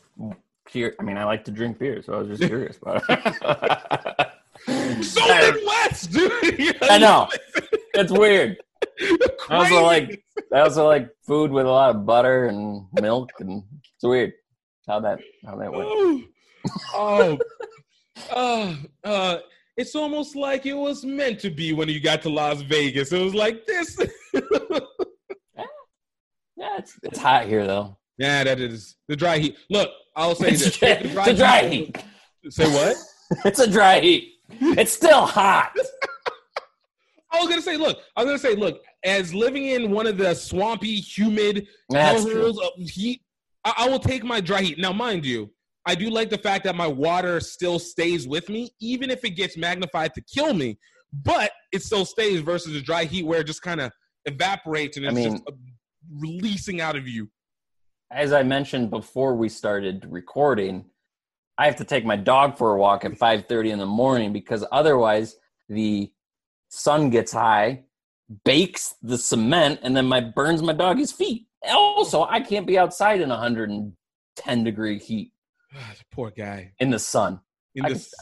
S3: cur- I mean, I like to drink beer, so I was just curious about it.
S2: So Midwest, dude.
S3: I know. It's weird. I also like. I also like food with a lot of butter and milk, and it's weird how that how that went.
S2: Oh, oh, uh, uh, it's almost like it was meant to be when you got to Las Vegas. It was like this.
S3: Yeah, it's it's hot here though.
S2: yeah, that is the dry heat. Look, I'll say this:
S3: it's a dry heat.
S2: Say what?
S3: It's a dry heat. It's still hot.
S2: I was gonna say, look, I was gonna say, look, as living in one of the swampy, humid hellholes of heat, I, I will take my dry heat. Now, mind you, I do like the fact that my water still stays with me, even if it gets magnified to kill me, but it still stays versus the dry heat where it just kind of evaporates and
S3: I
S2: it's
S3: mean-
S2: just uh, releasing out of you.
S3: As I mentioned before we started recording, I have to take my dog for a walk at 5:30 in the morning because otherwise the sun gets high, bakes the cement, and then my burns my doggy's feet. Also, I can't be outside in 110 degree heat
S2: Poor guy.
S3: in the sun.
S2: In
S3: I
S2: this,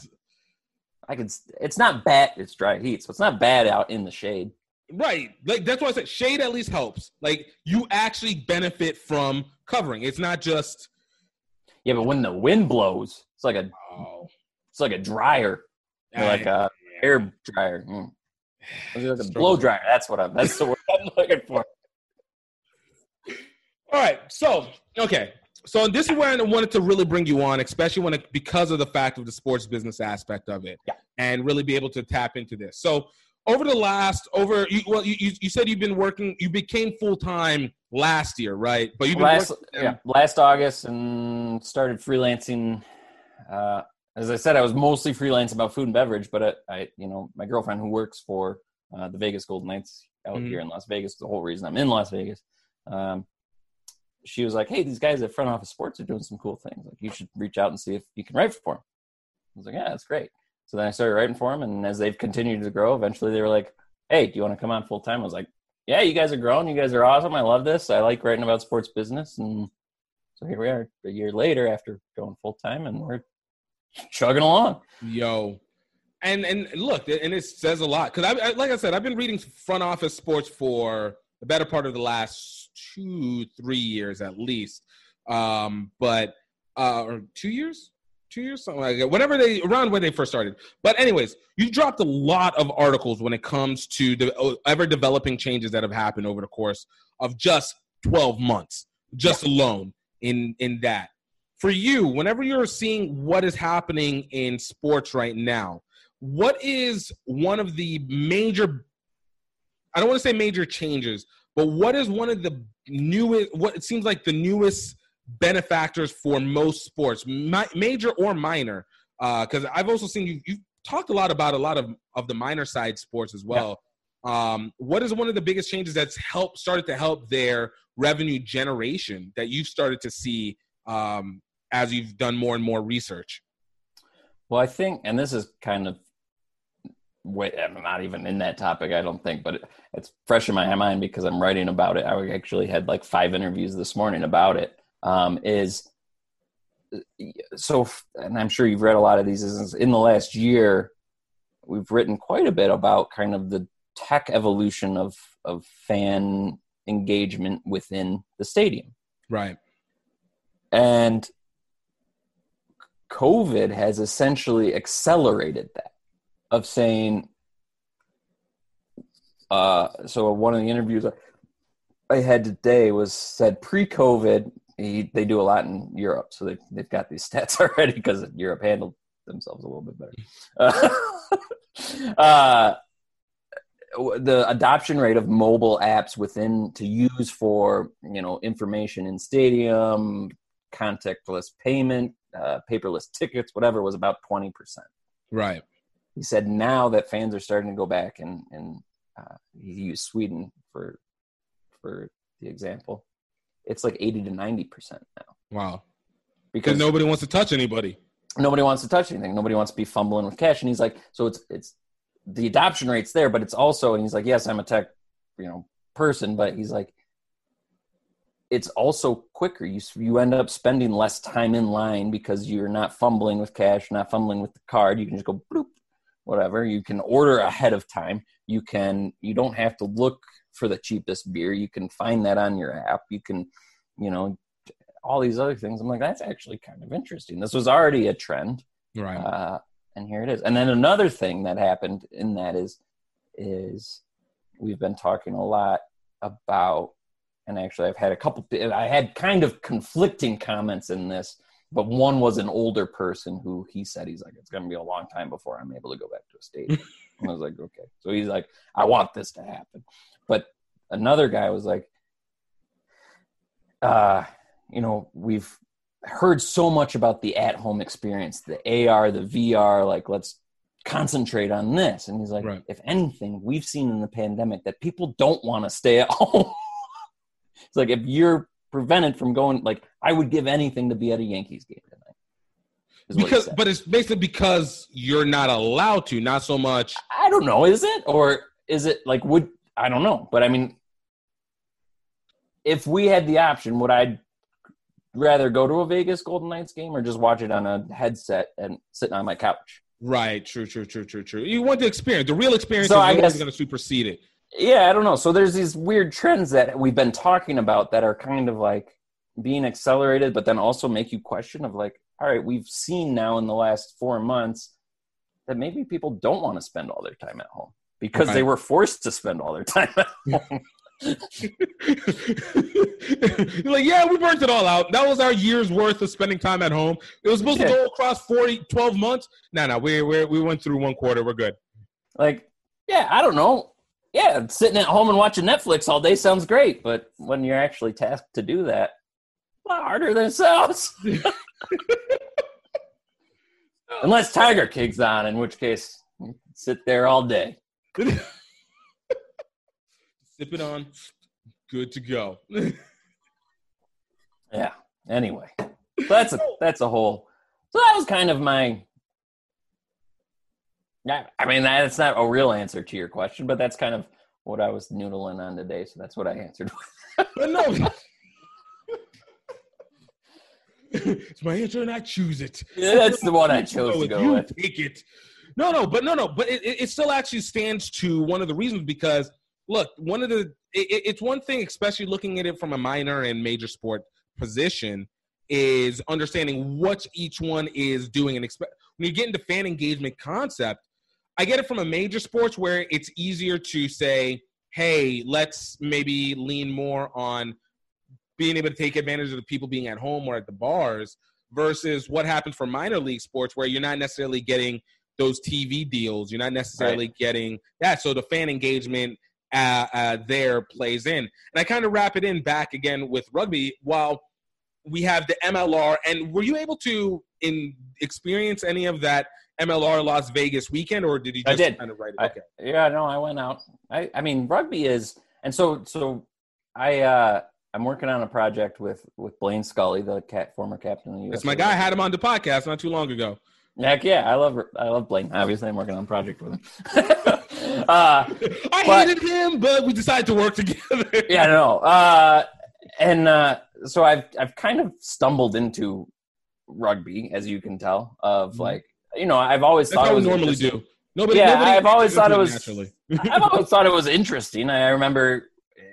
S3: I can. It's not bad. It's dry heat, so it's not bad out in the shade.
S2: right. Like that's why I said shade at least helps. Like you actually benefit from covering. It's not just
S3: Yeah, but when the wind blows, it's like a
S2: oh,
S3: it's like a dryer, like a air dryer. Mm. Like a blow dryer. That's what I'm. That's the word I'm looking for.
S2: All right. So, okay. So this is where I wanted to really bring you on, especially when it, because of the fact of the sports business aspect of it,
S3: Yeah.
S2: and really be able to tap into this. So over the last over, you, well, you, you you said you've been working, you became full time last year, right? But you've
S3: last
S2: working,
S3: yeah last August and started freelancing. Uh, as I said, I was mostly freelance about food and beverage, but I, I you know, my girlfriend who works for uh, the Vegas Golden Knights out
S2: Mhm.
S3: here in Las Vegas, the whole reason I'm in Las Vegas. Um, she was like, "Hey, these guys at Front Office Sports are doing some cool things. Like, you should reach out and see if you can write for them." I was like, "Yeah, that's great." So then I started writing for them, and as they've continued to grow, eventually they were like, "Hey, do you want to come on full time?" I was like, "Yeah, you guys are growing. You guys are awesome. I love this. I like writing about sports business." And so here we are, a year later, after going full time, and we're chugging along.
S2: yo, and and look, and it says a lot because I, I like I said, I've been reading front office sports for the better part of the last two, three years at least. Um, but uh, or two years, two years, something like that. Whatever they around when they first started. But anyways, you dropped a lot of articles when it comes to the ever developing changes that have happened over the course of just twelve months, just alone in in that. For you, whenever you're seeing what is happening in sports right now, what is one of the major I don't want to say major changes, but what is one of the newest what it seems like the newest benefactors for most sports, major or minor? Because I've also seen you you've talked a lot about a lot of of the minor side sports as well. Um, what is one of the biggest changes that's helped started to help their revenue generation that you've started to see um, as you've done more and more research?
S3: Well, I think, and this is kind of, wait, I'm not even in that topic, I don't think, but it, it's fresh in my mind because I'm writing about it. I actually had like five interviews this morning about it. Um, is so, and I'm sure you've read a lot of these. Is in the last year, we've written quite a bit about kind of the tech evolution of of fan engagement within the stadium.
S2: Right.
S3: And COVID has essentially accelerated that of saying, uh, so one of the interviews I had today was said pre COVID, they do a lot in Europe. So they, they've got these stats already because Europe handled themselves a little bit better. Uh, uh, the adoption rate of mobile apps within to use for you know information in stadium contactless payment uh, paperless tickets whatever was about 20%
S2: Right.
S3: he said now that fans are starting to go back and and uh, he used sweden for for the example it's like 80 to 90% now
S2: Wow.
S3: because
S2: Because nobody wants to touch anybody.
S3: nobody wants to touch anything. Nobody wants to be fumbling with cash. And he's like, so it's it's the adoption rate's there, but it's also, and he's like, yes, I'm a tech, you know, person, but he's like, it's also quicker. You you end up spending less time in line because you're not fumbling with cash, not fumbling with the card. You can just go bloop, whatever. You can order ahead of time. You can you don't have to look for the cheapest beer. You can find that on your app. You can, you know, all these other things. I'm like, that's actually kind of interesting. This was already a trend,
S2: Right.
S3: uh, and here it is. And then another thing that happened in that is, is we've been talking a lot about, and actually I've had a couple. I had kind of conflicting comments in this, but one was an older person who he said he's like, it's going to be a long time before I'm able to go back to a stadium. and I was like, okay. So he's like, I want this to happen. But another guy was like, uh, you know, we've heard so much about the at home experience, the AR, the VR, like let's concentrate on this. And he's like,
S2: Right.
S3: if anything, we've seen in the pandemic that people don't want to stay at home. It's like if you're prevented from going, like I would give anything to be at a Yankees game tonight. is what he
S2: Because, but it's basically because you're not allowed to, not so much.
S3: I don't know, is it? Or is it like would I don't know. But I mean if we had the option, would I rather go to a Vegas Golden Knights game or just watch it on a headset and sitting on my couch?
S2: Right. True. True. True. True. True. You want the experience. The real experience
S3: So
S2: is
S3: I
S2: always
S3: guess-
S2: going to supersede it.
S3: Yeah, I don't know. So there's these weird trends that we've been talking about that are kind of like being accelerated, but then also make you question of like, all right, we've seen now in the last four months that maybe people don't want to spend all their time at home because they were forced to spend all their time at home.
S2: You're like, yeah, we burnt it all out. That was our year's worth of spending time at home. It was supposed to go across 40, 12 months. No, no, we, we, we went through one quarter. We're good.
S3: like, yeah, I don't know. Yeah, sitting at home and watching Netflix all day sounds great, but when you're actually tasked to do that, a lot harder than it sounds. Unless Tiger King's on, in which case, sit there all day.
S2: Sip it on. Good to go.
S3: Yeah. Anyway, so that's a that's a whole. So that was kind of my. Yeah, I mean that's not a real answer to your question, but that's kind of what I was noodling on today. So that's what I answered.
S2: but no. it's my answer and I choose it.
S3: Yeah, that's the one I chose to
S2: with
S3: go
S2: you,
S3: with.
S2: Take it. No, no, but no, no, but it, it still actually stands to one of the reasons because look, one of the it- it's one thing, especially looking at it from a minor and major sport position, is understanding what each one is doing and expect when you get into fan engagement concept. I get it from a major sports where it's easier to say, hey, let's maybe lean more on being able to take advantage of the people being at home or at the bars versus what happens for minor league sports where you're not necessarily getting those TV deals. You're not necessarily getting that. So the fan engagement uh, uh, there plays in. And I kind of wrap it in back again with rugby. While we have the MLR, and were you able to in experience any of that MLR Las Vegas weekend, or did you
S3: I
S2: just
S3: did.
S2: kind of write it?
S3: I-
S2: Okay.
S3: Yeah, no, I went out. I, I mean, rugby is, and so, so I, uh, I'm working on a project with with Blaine Scully, the cat, former captain of the U.S.
S2: That's my guy. I had him on the podcast not too long ago.
S3: Heck yeah, I love I love Blaine. Obviously, I'm working on a project with him. uh,
S2: I
S3: But-
S2: hated him, but we decided to work together.
S3: yeah, no. Uh, and uh, so I've I've kind of stumbled into rugby, as you can tell. Of
S2: Mhm.
S3: like, you know, I've always
S2: That's
S3: thought
S2: how
S3: it was
S2: normally do. Nobody,
S3: Yeah,
S2: nobody
S3: I've always thought it was-
S2: naturally.
S3: I've always thought it was interesting. I remember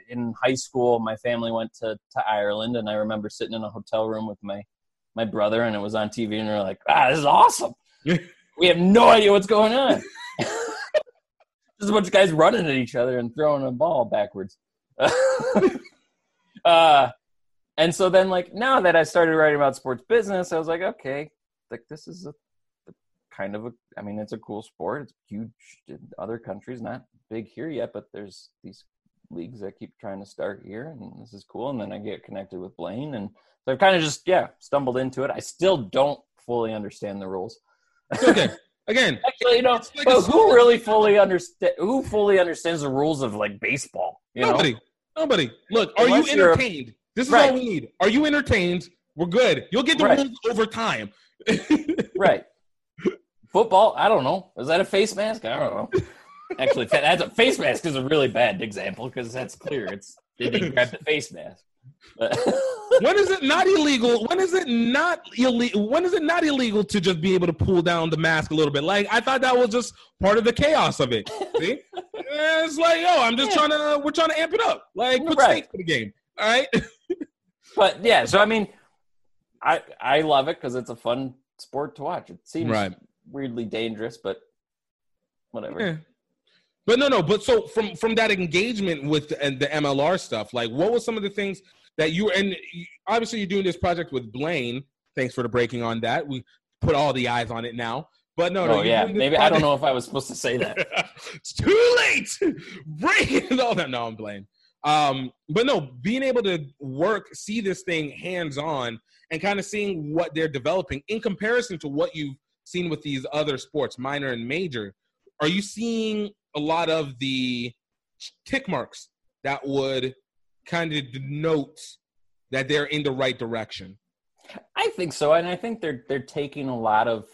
S3: in high school, my family went to, to Ireland, and I remember sitting in a hotel room with my my brother, and it was on TV, and we are like, "Ah, this is awesome! we have no idea what's going on." Just a bunch of guys running at each other and throwing a ball backwards. uh, and so then, like now that I started writing about sports business, I was like, okay, like this is a kind of a i mean it's a cool sport it's huge in other countries not big here yet but there's these leagues that keep trying to start here and this is cool and then i get connected with blaine and so i've kind of just yeah stumbled into it i still don't fully understand the rules
S2: okay. Again,
S3: actually you know
S2: like
S3: but who really fully understand who fully understands the rules of like baseball you know
S2: nobody, nobody. Look, are
S3: Unless
S2: you
S3: you're a-
S2: entertained? This is
S3: Right.
S2: all we need. Are you entertained? We're good. You'll get the
S3: Right.
S2: rules over time.
S3: right football i don't know is that a face mask i don't know actually that's a face mask is a really bad example because that's clear it's they didn't grab the face mask
S2: when is it not illegal? When is it not illegal? When is it not illegal to just be able to pull down the mask a little bit? Like I thought that was just part of the chaos of it. See, it's like, yo, I'm just yeah. trying to, we're trying to amp it up. Like put right. stakes for the game. All right.
S3: but yeah, so I mean, I I love it because it's a fun sport to watch. It seems right. Weirdly dangerous, but whatever. Yeah.
S2: But no, no. But so from from that engagement with the, the MLR stuff, like what was some of the things that you and obviously you're doing this project with Blaine. Thanks for the breaking on that. We put all the eyes on it now. But no,
S3: oh, no, yeah, maybe project. I don't know if I was supposed to say that.
S2: it's too late. Break all that. No, I'm Blaine. Um, but no, being able to work, see this thing hands on, and kind of seeing what they're developing in comparison to what you've seen with these other sports, minor and major. Are you seeing a lot of the tick marks that would kind of denote that they're in the right direction?
S3: I think so, and I think they're they're taking a lot of.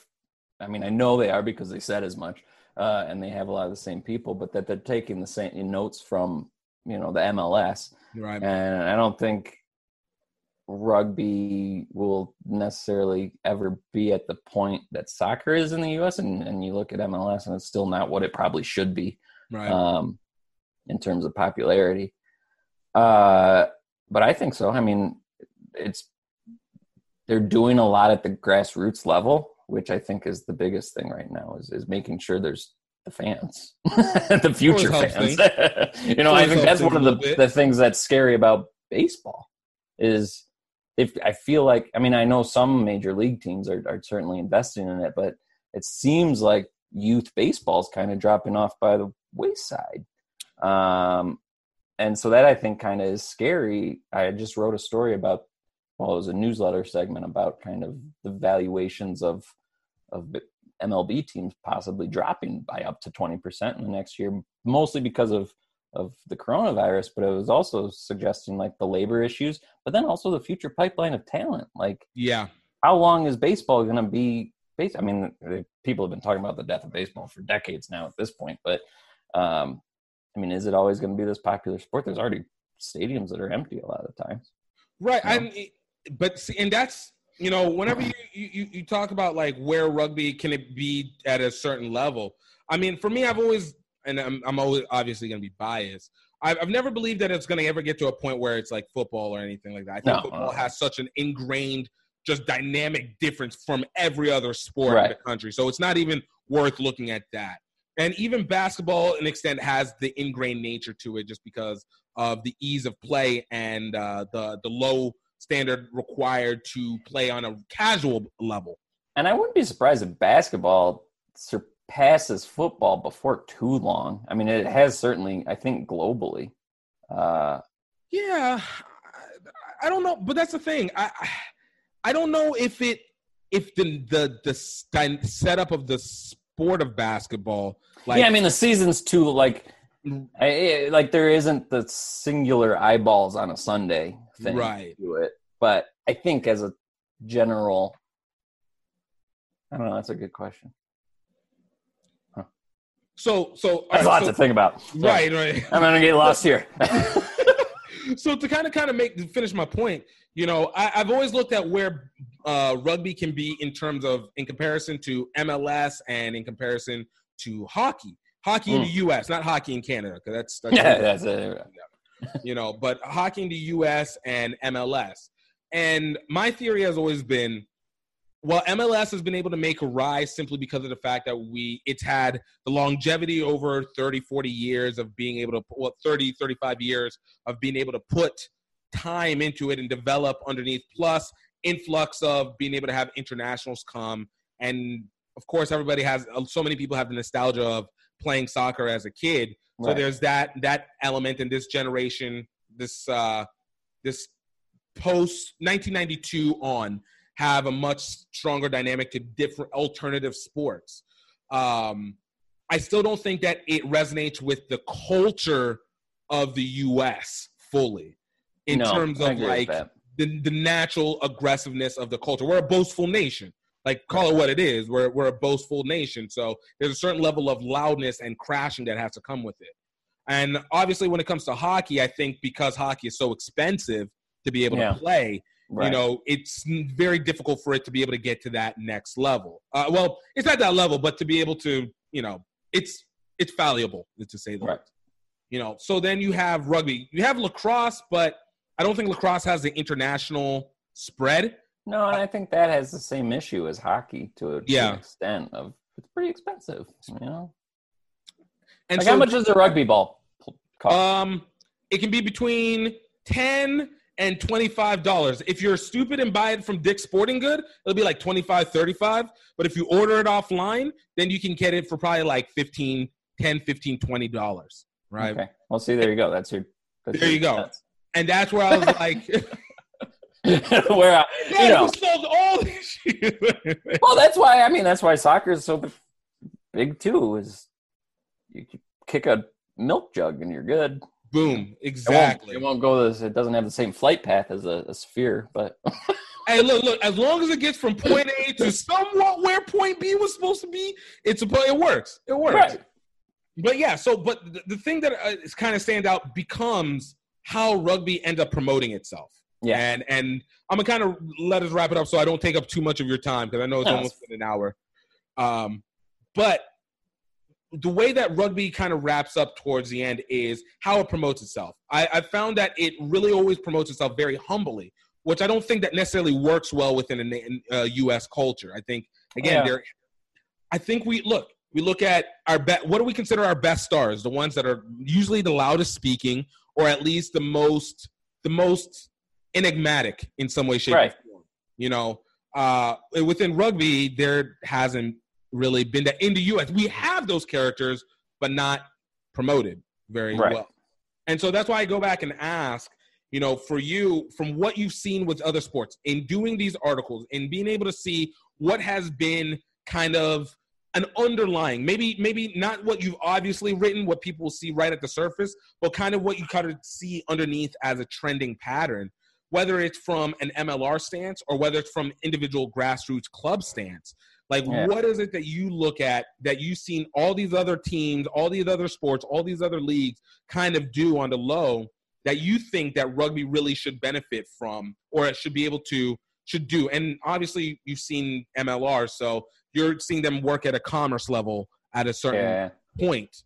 S3: I mean, I know they are because they said as much, uh, and they have a lot of the same people, but that they're taking the same notes from you know the MLS, right? And I don't think rugby will necessarily ever be at the point that soccer is in the U.S. And, and you look at MLS, and it's still not what it probably should be, right? Um, in terms of popularity. Uh, but I think so. I mean, it's they're doing a lot at the grassroots level, which I think is the biggest thing right now. Is is making sure there's the fans, the future fans. you know, I think that's one of the the things that's scary about baseball is I feel like I mean I know some major league teams are, are certainly investing in it, but it seems like youth baseball is kind of dropping off by the wayside. Um, and so that I think kind of is scary. I just wrote a story about, well, it was a newsletter segment about kind of the valuations of of MLB teams possibly dropping by up to twenty percent in the next year, mostly because of of the coronavirus. But it was also suggesting like the labor issues, but then also the future pipeline of talent. Like,
S2: yeah,
S3: how long is baseball going to be? Base? I mean, people have been talking about the death of baseball for decades now at this point, but um, I mean, is it always going to be this popular sport? There's already stadiums that are empty a lot of times.
S2: Right. You know? I but see, and that's you know, whenever you, you you talk about like where rugby can it be at a certain level. I mean, for me, I've always and I'm I'm always obviously going to be biased. I've, I've never believed that it's going to ever get to a point where it's like football or anything like that. I think no, football has such an ingrained, just dynamic difference from every other sport right. in the country. So it's not even worth looking at that and even basketball in extent has the ingrained nature to it just because of the ease of play and uh, the the low standard required to play on a casual level
S3: and i wouldn't be surprised if basketball surpasses football before too long i mean it has certainly i think globally uh,
S2: yeah I, I don't know but that's the thing i i don't know if it if the the the setup of the sport of basketball.
S3: Like, yeah, I mean the season's too like, I, like there isn't the singular eyeballs on a Sunday thing right. to it. But I think as a general, I don't know. That's a good question.
S2: So, so
S3: that's a lot so, to think about.
S2: Right, right.
S3: I'm gonna get lost here.
S2: so to kind of kind of make to finish my point, you know, I, have always looked at where uh, rugby can be in terms of in comparison to MLS and in comparison to hockey. Hockey mm. in the. U.S., not hockey in Canada, because that's, that's
S3: yeah, that's a,
S2: you know, but hockey in the U.S. and MLS. And my theory has always been, well, MLS has been able to make a rise simply because of the fact that we it's had the longevity over 30, 40 years of being able to, well, 30, 35 years of being able to put time into it and develop underneath. Plus, influx of being able to have internationals come. And of course everybody has so many people have the nostalgia of playing soccer as a kid. So there's that that element in this generation this uh this post 1992 on have a much stronger dynamic to different alternative sports um i still don't think that it resonates with the culture of the us fully in no, terms of like the, the natural aggressiveness of the culture. We're a boastful nation. Like call it what it is. We're we're a boastful nation. So there's a certain level of loudness and crashing that has to come with it. And obviously when it comes to hockey, I think because hockey is so expensive, to be able
S3: Yeah.
S2: to play.
S3: Right.
S2: You know, it's very difficult for it to be able to get to that next level. Uh, well, it's not that level, but to be able to, you know, it's it's valuable to say the
S3: Right.
S2: least. You know, so then you have rugby, you have lacrosse, but I don't think lacrosse has the international spread.
S3: No, and I think that has the same issue as hockey to, a,
S2: Yeah.
S3: an extent of it's pretty expensive. You know,
S2: And
S3: like
S2: so
S3: how much does a rugby ball cost?
S2: Um, it can be between ten and twenty-five dollars. If you're stupid and buy it from Dick's Sporting Good, it'll be like 25 35 But if you order it offline, then you can get it for probably like 15 10 15 20 dollars. Right.
S3: Okay. Well, see, there you go. That's your. That's
S2: There
S3: your
S2: you go. And that's where I was like,
S3: Where I,
S2: yeah,
S3: you know,
S2: sold all shit.
S3: well, that's why. I mean, that's why soccer is so big too. Is you kick a milk jug and you're good.
S2: Boom.
S3: It won't,
S2: Exactly.
S3: it won't go. This. It doesn't have the same flight path as a, a sphere, but
S2: Hey, look, look. As long as it gets from point A to somewhat where point B was supposed to be, it's a play. it works. It works.
S3: Right.
S2: But yeah, so but the, the thing that uh, is kind of stand out becomes how rugby ends up promoting itself.
S3: yeah,
S2: And and I'm gonna kind of let us wrap it up so I don't take up too much of your time because I know it's
S3: No,
S2: almost been an hour. Um, but the way that rugby kind of wraps up towards the end is how it promotes itself. I, I found that it really always promotes itself very humbly, which I don't think that necessarily works well within a uh, U.S. culture. I think again,
S3: Yeah.
S2: there. I think we look. We look at our bet. What do we consider our best stars? The ones that are usually the loudest speaking, or at least the most the most enigmatic in some way, shape,
S3: Right.
S2: or form. You know, uh, within rugby, there hasn't really been that in the U.S. We have those characters, but not promoted very
S3: Right.
S2: well. And so that's why I go back and ask, you know, for you, from what you've seen with other sports, in doing these articles, in being able to see what has been kind of an underlying, maybe maybe not what you've obviously written, what people see right at the surface, but kind of what you kind of see underneath as a trending pattern, whether it's from an MLR stance or whether it's from individual grassroots club stance. Like,
S3: Yeah.
S2: what is it that you look at that you've seen all these other teams, all these other sports, all these other leagues kind of do on the low that you think that rugby really should benefit from or it should be able to should do? And obviously, you've seen MLR, so you're seeing them work at a commerce level at a certain
S3: yeah.
S2: point.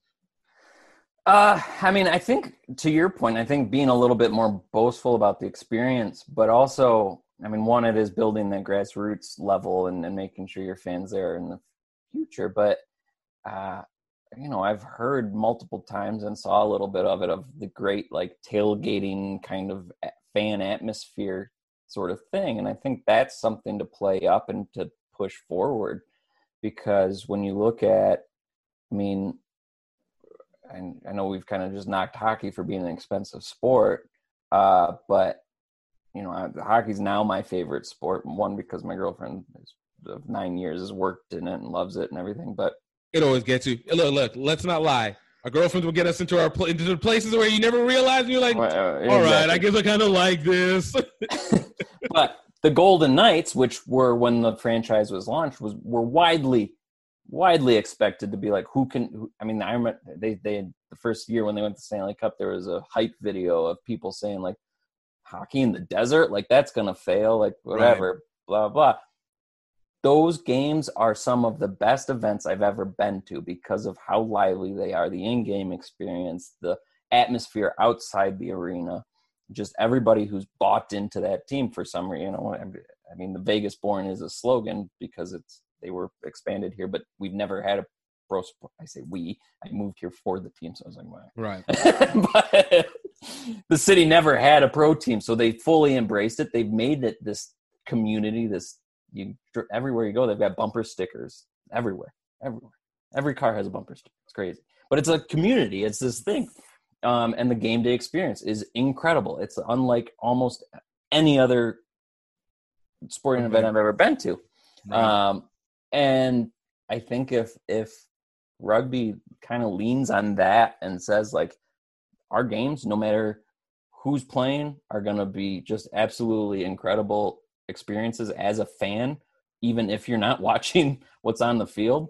S3: Uh, I mean, I think to your point, I think being a little bit more boastful about the experience, but also, I mean, one, it is building that grassroots level and, and making sure your fans there in the future. But, uh, you know, I've heard multiple times and saw a little bit of it of the great like tailgating kind of fan atmosphere sort of thing. And I think that's something to play up and to push forward because when you look at, I mean, and I know we've kind of just knocked hockey for being an expensive sport, uh, but you know, I- hockey's now my favorite sport. One because my girlfriend is, of nine years has worked in it and loves it and everything. But
S2: It always gets you. Look, look. Let's not lie. Our girlfriends will get us into our pl- into the places where you never realize. And you're like,
S3: uh,
S2: all right,
S3: exactly.
S2: I guess I kind of like this.
S3: but the Golden Knights, which were when the franchise was launched, was were widely widely expected to be like who can. Who, I mean, I remember they they the first year when they went to Stanley Cup, there was a hype video of people saying like hockey in the desert, like that's gonna fail, like whatever, blah blah. Those games are some of the best events I've ever been to because of how lively they are, the in-game experience, the atmosphere outside the arena just everybody who's bought into that team for some reason. You know, I mean, the Vegas born is a slogan because it's they were expanded here, but we've never had a pro sport. I say we. I moved here for the team, so I was like, wow.
S2: right.
S3: but the city never had a pro team, so they fully embraced it. They've made it this community. This you everywhere you go, they've got bumper stickers everywhere, everywhere. Every car has a bumper sticker. It's crazy, but it's a community. It's this thing um, and the game day experience is incredible. It's unlike almost any other sporting event I've ever been to. Um, and I think if if rugby kind of leans on that and says like our games, no matter who's playing, are going to be just absolutely incredible experiences as a fan, even if you're not watching what's on the field.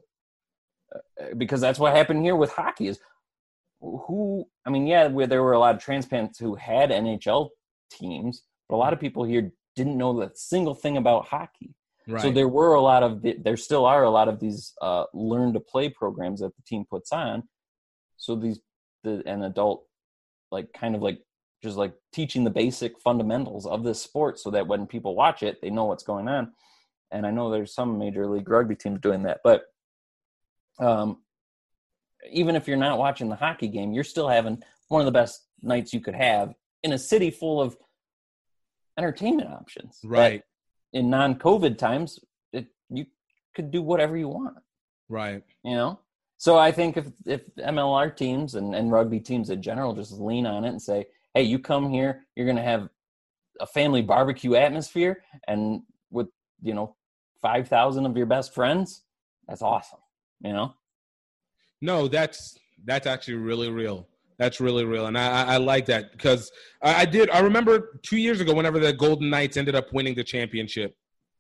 S3: Uh, Because that's what happened here with hockey is who I mean, yeah, where there were a lot of transplants who had NHL teams, but a lot of people here didn't know a single thing about hockey.
S2: Right.
S3: So there were a lot of the, there still are a lot of these uh, learn to play programs that the team puts on. So these the an adult like kind of like just like teaching the basic fundamentals of this sport so that when people watch it they know what's going on. And I know there's some major league rugby teams doing that, but um, even if you're not watching the hockey game, you're still having one of the best nights you could have in a city full of entertainment options.
S2: right.
S3: In non-COVID times, it, you could do whatever you want.
S2: Right.
S3: You know. So I think if if MLR teams and, and rugby teams in general just lean on it and say, "Hey, you come here, you're going to have a family barbecue atmosphere, and with you know five thousand of your best friends, that's awesome." You know.
S2: No, that's that's actually really real. That's really real, and I, I- I like that because I, I did. I remember two years ago, whenever the Golden Knights ended up winning the championship,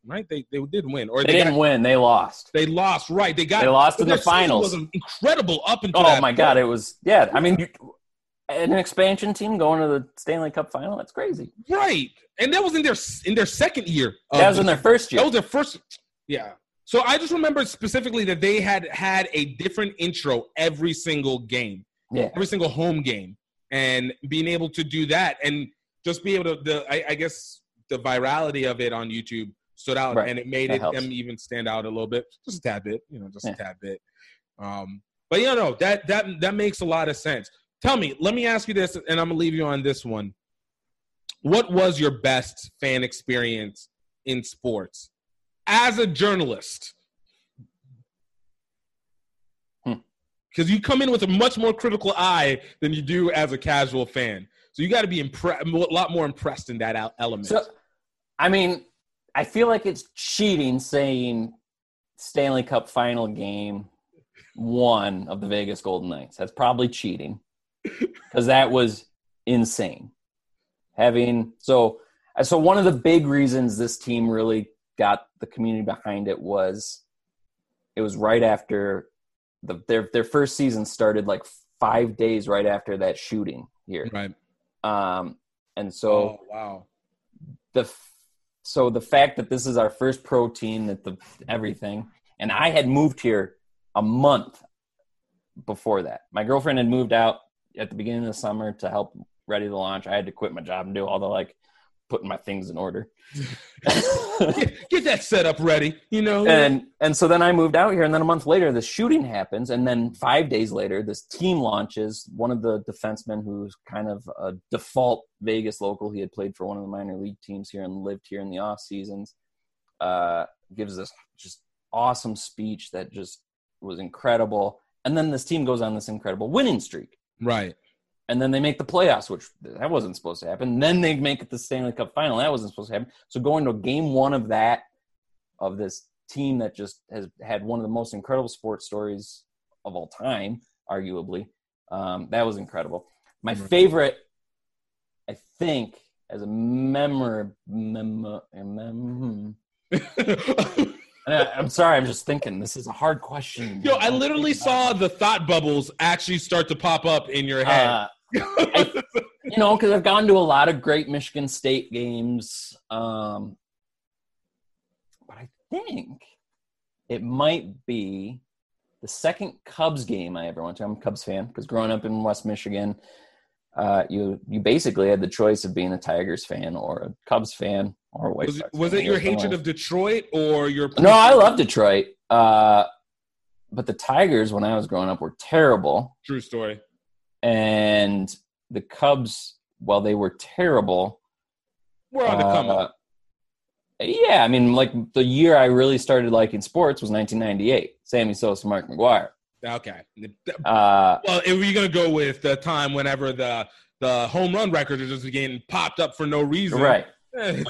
S2: right? They they did win, or
S3: They
S2: they,
S3: didn't
S2: got,
S3: win; they lost.
S2: they lost. Right? They got
S3: They lost in the finals.
S2: Was incredible up until
S3: Oh my god, it was yeah. I mean, you, an expansion team going to the Stanley Cup final. That's crazy.
S2: right, and that was in their in their second year.
S3: That was
S2: the
S3: in their first year.
S2: That was their first. Yeah. So I just remember specifically that they had had a different intro every single game,
S3: Yeah,
S2: every single home game, and being able to do that and just be able to, the, I, I guess, the virality of it on YouTube stood out,
S3: Right.
S2: and it made
S3: That
S2: it
S3: helps.
S2: them even stand out a little bit, just a tad bit, you know, just
S3: Yeah.
S2: a tad bit. Um, but you know, that that that makes a lot of sense. Tell me, let me ask you this, and I'm gonna leave you on this one. What was your best fan experience in sports as a journalist?
S3: Hmm.
S2: Because you come in with a much more critical eye than you do as a casual fan, so you got to be impre- a lot more impressed in that element.
S3: So, I mean, I feel like it's cheating saying Stanley Cup final game one of the Vegas Golden Knights. That's probably cheating because that was insane. Having so so one of the big reasons this team really got the community behind it was it was right after the their their first season started like five days right after that shooting here.
S2: right?
S3: Um, and so
S2: oh wow!
S3: the so the fact that this is our first pro team that the everything and i had moved here a month before that. My girlfriend had moved out at the beginning of the summer to help ready the launch. I had to quit my job and do all the like putting my things in order
S2: Get, get that setup ready. You know,
S3: and and so then I moved out here, and then a month later, the shooting happens, and then five days later, this team launches. One of the defensemen, who's kind of a default Vegas local, he had played for one of the minor league teams here and lived here in the off seasons, uh, gives this just awesome speech that just was incredible. And then this team goes on this incredible winning streak
S2: right?
S3: And then they make the playoffs, which that wasn't supposed to happen. Then they make it the Stanley Cup final. That wasn't supposed to happen. So going to game one of that, of this team that just has had one of the most incredible sports stories of all time, arguably, um, that was incredible. My
S2: Mhm.
S3: favorite, I think, as a memor, mem, mem, I- I'm sorry, I'm just thinking. This is a hard question.
S2: Yo, I literally saw the thought bubbles actually start to pop up in your head.
S3: Uh, you know, because I've gone to a lot of great Michigan State games. Um, but I think it might be the second Cubs game I ever went to. I'm a Cubs fan because growing up in West Michigan, uh, you you basically had the choice of being a Tigers fan or a Cubs fan or a White
S2: was,
S3: Sox
S2: was
S3: fan.
S2: it your hatred of Detroit or your?
S3: No, I love Detroit. Uh, but the Tigers, when I was growing up, were terrible.
S2: True story.
S3: And the Cubs, while they were terrible,
S2: We're on the come
S3: uh,
S2: up.
S3: Yeah, I mean, like the year I really started liking sports was 1998. Sammy Sosa, Mark McGwire.
S2: Okay.
S3: Uh,
S2: Well, if you're gonna go with the time whenever the the home run records are just getting popped up for no reason,
S3: right.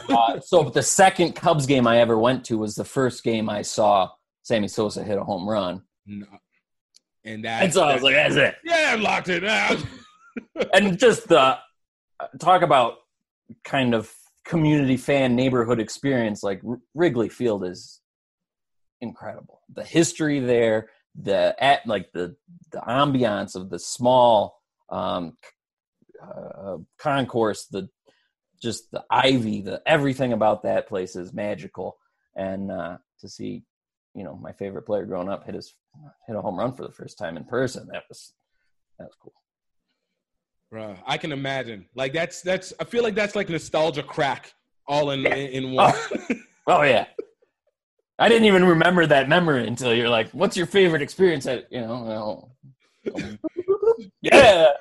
S3: Uh, so the second Cubs game I ever went to was the first game I saw Sammy Sosa hit a home run,
S2: no. And that.
S3: and so I was like, "That's it."
S2: yeah, I locked it out.
S3: and just the talk about kind of community fan neighborhood experience like wrigley field is incredible the history there the at like the the ambiance of the small um uh, concourse the just the ivy, the everything about that place is magical. And uh, to see, you know, my favorite player growing up hit his hit a home run for the first time in person, that was that was cool.
S2: Bruh, I can imagine. Like that's that's. I feel like that's like nostalgia crack all in in, in one.
S3: Oh. oh yeah. I didn't even remember that memory until you're like, "What's your favorite experience?" At you know, well, um, yeah.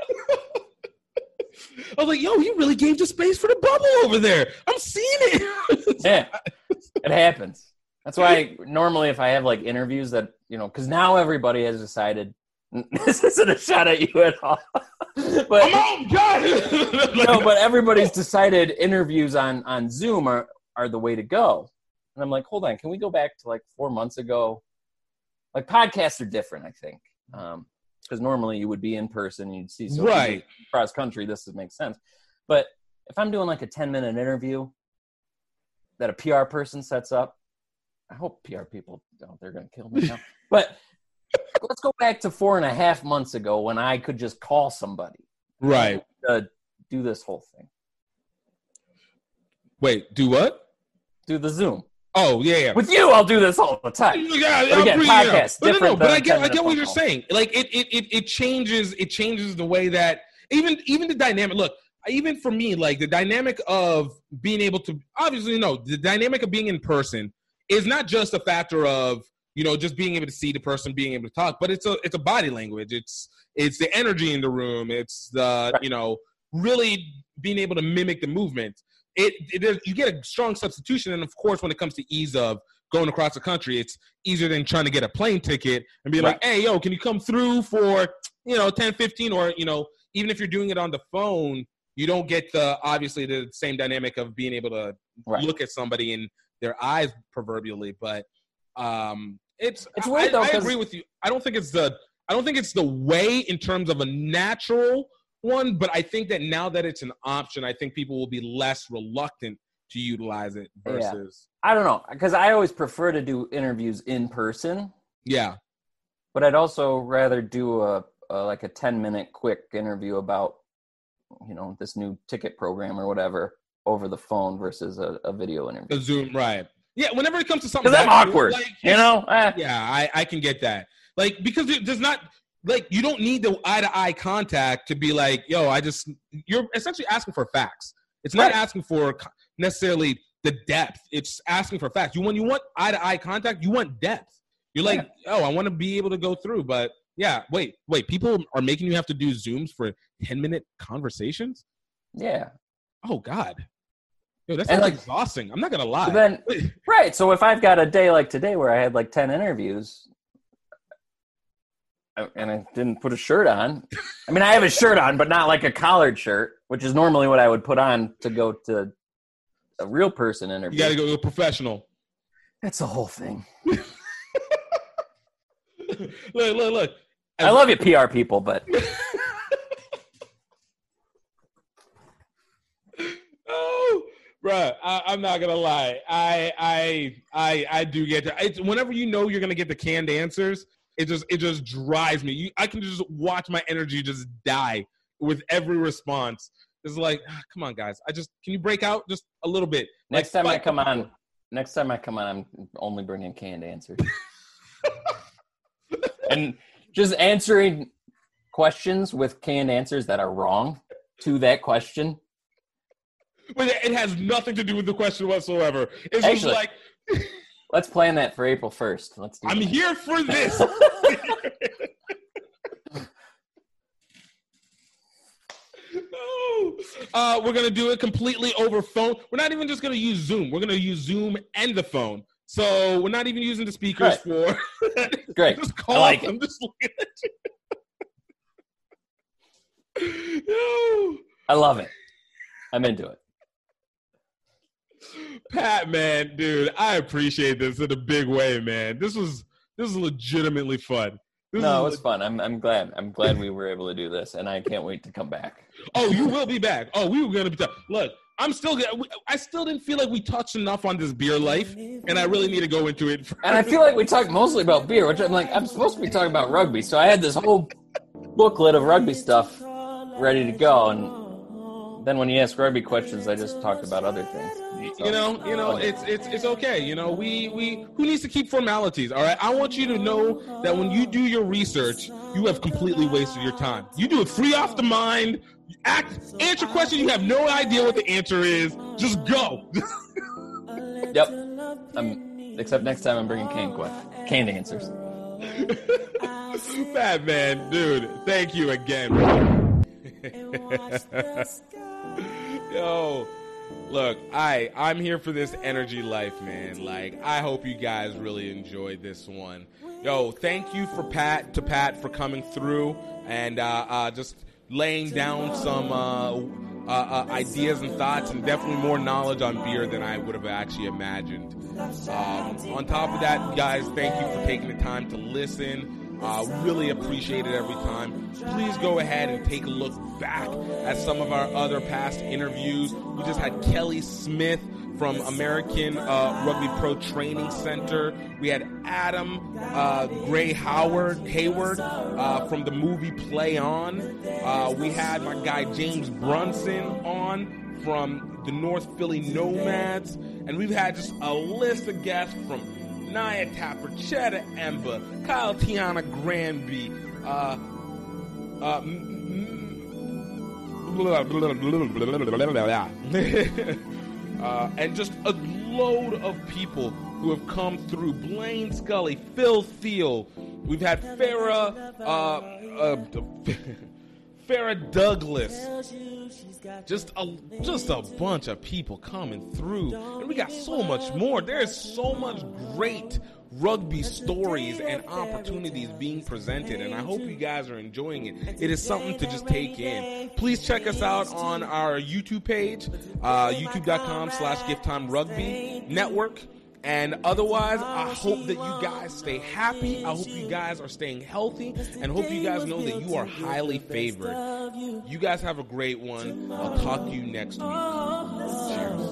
S2: I was like, "Yo, you really gave the space for the bubble over there. I'm seeing it."
S3: yeah, it happens. That's why normally if I have like interviews that you know, because now everybody has decided this isn't a shot at you at all. but
S2: God.
S3: no, but everybody's decided interviews on on Zoom are are the way to go. And I'm like, hold on, can we go back to like four months ago? Like podcasts are different, I think, because um, normally you would be in person, you'd see so
S2: right
S3: cross country. This would make sense, but if I'm doing like a 10 minute interview that a PR person sets up, I hope PR people don't. They're going to kill me now. but let's go back to four and a half months ago when I could just call somebody.
S2: Right.
S3: To uh, do this whole thing.
S2: Wait, do what?
S3: Do the Zoom.
S2: Oh yeah, yeah.
S3: With you, I'll do this all the time.
S2: Oh yeah,
S3: but again, podcast,
S2: yeah.
S3: no, no, no,
S2: but I get, I get what you're saying. Like it, it, it, it changes, it changes the way that even, even the dynamic. Look, even for me, like the dynamic of being able to, obviously, no, the dynamic of being in person is not just a factor of you know just being able to see the person, being able to talk, but it's a, it's a body language. It's, it's the energy in the room. It's the, you know, really being able to mimic the movement it, it you get a strong substitution. And of course, when it comes to ease of going across the country, it's easier than trying to get a plane ticket and be right. like, hey, yo, can you come through for, you know, 10, 15, or, you know, even if you're doing it on the phone, you don't get the obviously the same dynamic of being able to right. look at somebody in their eyes proverbially. But um, it's
S3: it's weird I,
S2: though. I agree with you. I don't think it's the I don't think it's the way in terms of a natural one, but I think that now that it's an option, I think people will be less reluctant to utilize it versus.
S3: Yeah. I don't know because I always prefer to do interviews in person.
S2: Yeah,
S3: but I'd also rather do a, a like a ten minute quick interview about you know this new ticket program or whatever over the phone versus a, a video interview.
S2: A Zoom, right? Yeah, whenever it comes to something
S3: that's awkward, like, you know.
S2: Eh. Yeah, I, I can get that. Like because there's not like you don't need the eye to eye contact to be like, yo, I just you're essentially asking for facts. It's not right. asking for necessarily the depth. It's asking for facts. You when you want eye to eye contact, you want depth. You're like, yeah. oh, I want to be able to go through, but yeah, wait, wait. People are making you have to do zooms for ten minute conversations.
S3: Yeah.
S2: Oh God. Yo, that's like, exhausting. I'm not gonna lie.
S3: Then, right. So if I've got a day like today where I had like ten interviews, and I didn't put a shirt on. I mean, I have a shirt on, but not like a collared shirt, which is normally what I would put on to go to a real person interview.
S2: You got to go to a professional.
S3: That's the whole thing.
S2: look, look, look.
S3: I love you, PR people, but.
S2: oh, bruh, I, am not gonna lie. I, I, I, I do get to. It's, whenever you know you're gonna get the canned answers, it just it just drives me. You, I can just watch my energy just die with every response. It's like, ah, come on, guys. I just can you break out just a little bit.
S3: Next like, time I come on, next time I come on, I'm only bringing canned answers. and just answering questions with canned answers that are wrong to that question.
S2: But it has nothing to do with the question whatsoever. It's Actually, just like
S3: Let's plan that for April first. Let's do.
S2: I'm
S3: that.
S2: here for this. Uh, we're gonna do it completely over phone. We're not even just gonna use Zoom. We're gonna use Zoom and the phone. So we're not even using the speakers
S3: for.
S2: Great. just call I like them. It. Just look at
S3: you. no. I love it. I'm into it.
S2: Pat, man, dude, I appreciate this in a big way, man. This was this is legitimately fun. This
S3: no, it was fun. I'm I'm glad. I'm glad we were able to do this, and I can't wait to come back.
S2: Oh, you will be back. Oh, we were gonna be. T- Look, I'm still. I still didn't feel like we touched enough on this beer life, and I really need to go into it.
S3: and I feel like we talked mostly about beer, which I'm like, I'm supposed to be talking about rugby, so I had this whole booklet of rugby stuff ready to go, and Then when you ask rugby questions, I just talked about other things. So,
S2: You know, you know, it's it's it's okay. You know, we we who needs to keep formalities? All right, I want you to know that when you do your research, you have completely wasted your time. You do it free off the mind. Act, answer questions you have no idea what the answer is. Just go.
S3: Yep. Um, except next time I'm bringing canned questions, canned answers.
S2: Bad man, dude. Thank you again. Yo, look, I I'm here for this energy life, man. Like, I hope you guys really enjoyed this one. Yo, thank you for Pat to Pat for coming through and uh, uh, just laying down some uh, uh, uh, ideas and thoughts, and definitely more knowledge on beer than I would have actually imagined. Um, on top of that, guys, thank you for taking the time to listen. Uh, really appreciate it every time. Please go ahead and take a look back at some of our other past interviews. We just had Kelly Smith from American uh, Rugby Pro Training Center. We had Adam uh, Gray Howard Hayward uh, from the movie Play On. Uh, we had my guy James Brunson on from the North Philly Nomads, and we've had just a list of guests from Nia Tapper, Cheta Emba, Kyle Tiana Granby, uh, uh, uh, and just a load of people who have come through. Blaine Scully, Phil Thiel. We've had Farah, uh, uh, Farah Douglas. Just a just a bunch of people coming through, and we got so much more. There's so much great rugby stories and opportunities being presented, and I hope you guys are enjoying it. It is something to just take in. Please check us out on our YouTube page, uh, youtube.com slash gift time rugby network. And otherwise, I hope that you guys stay happy. I hope you guys are staying healthy and hope you guys know that you are highly favored. You guys have a great one. I'll talk to you next week. Cheers.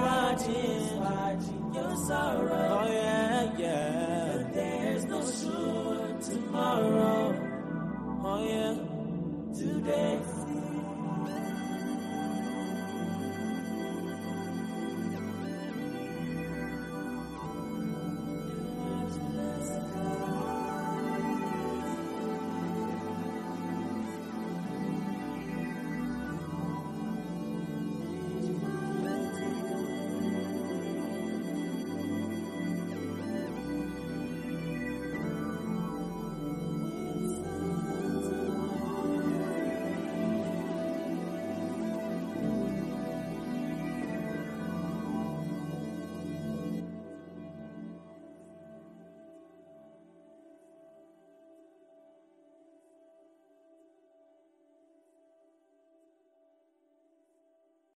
S4: Watching your sorrow. Oh yeah, yeah. But there's no sure tomorrow. Oh yeah. Today.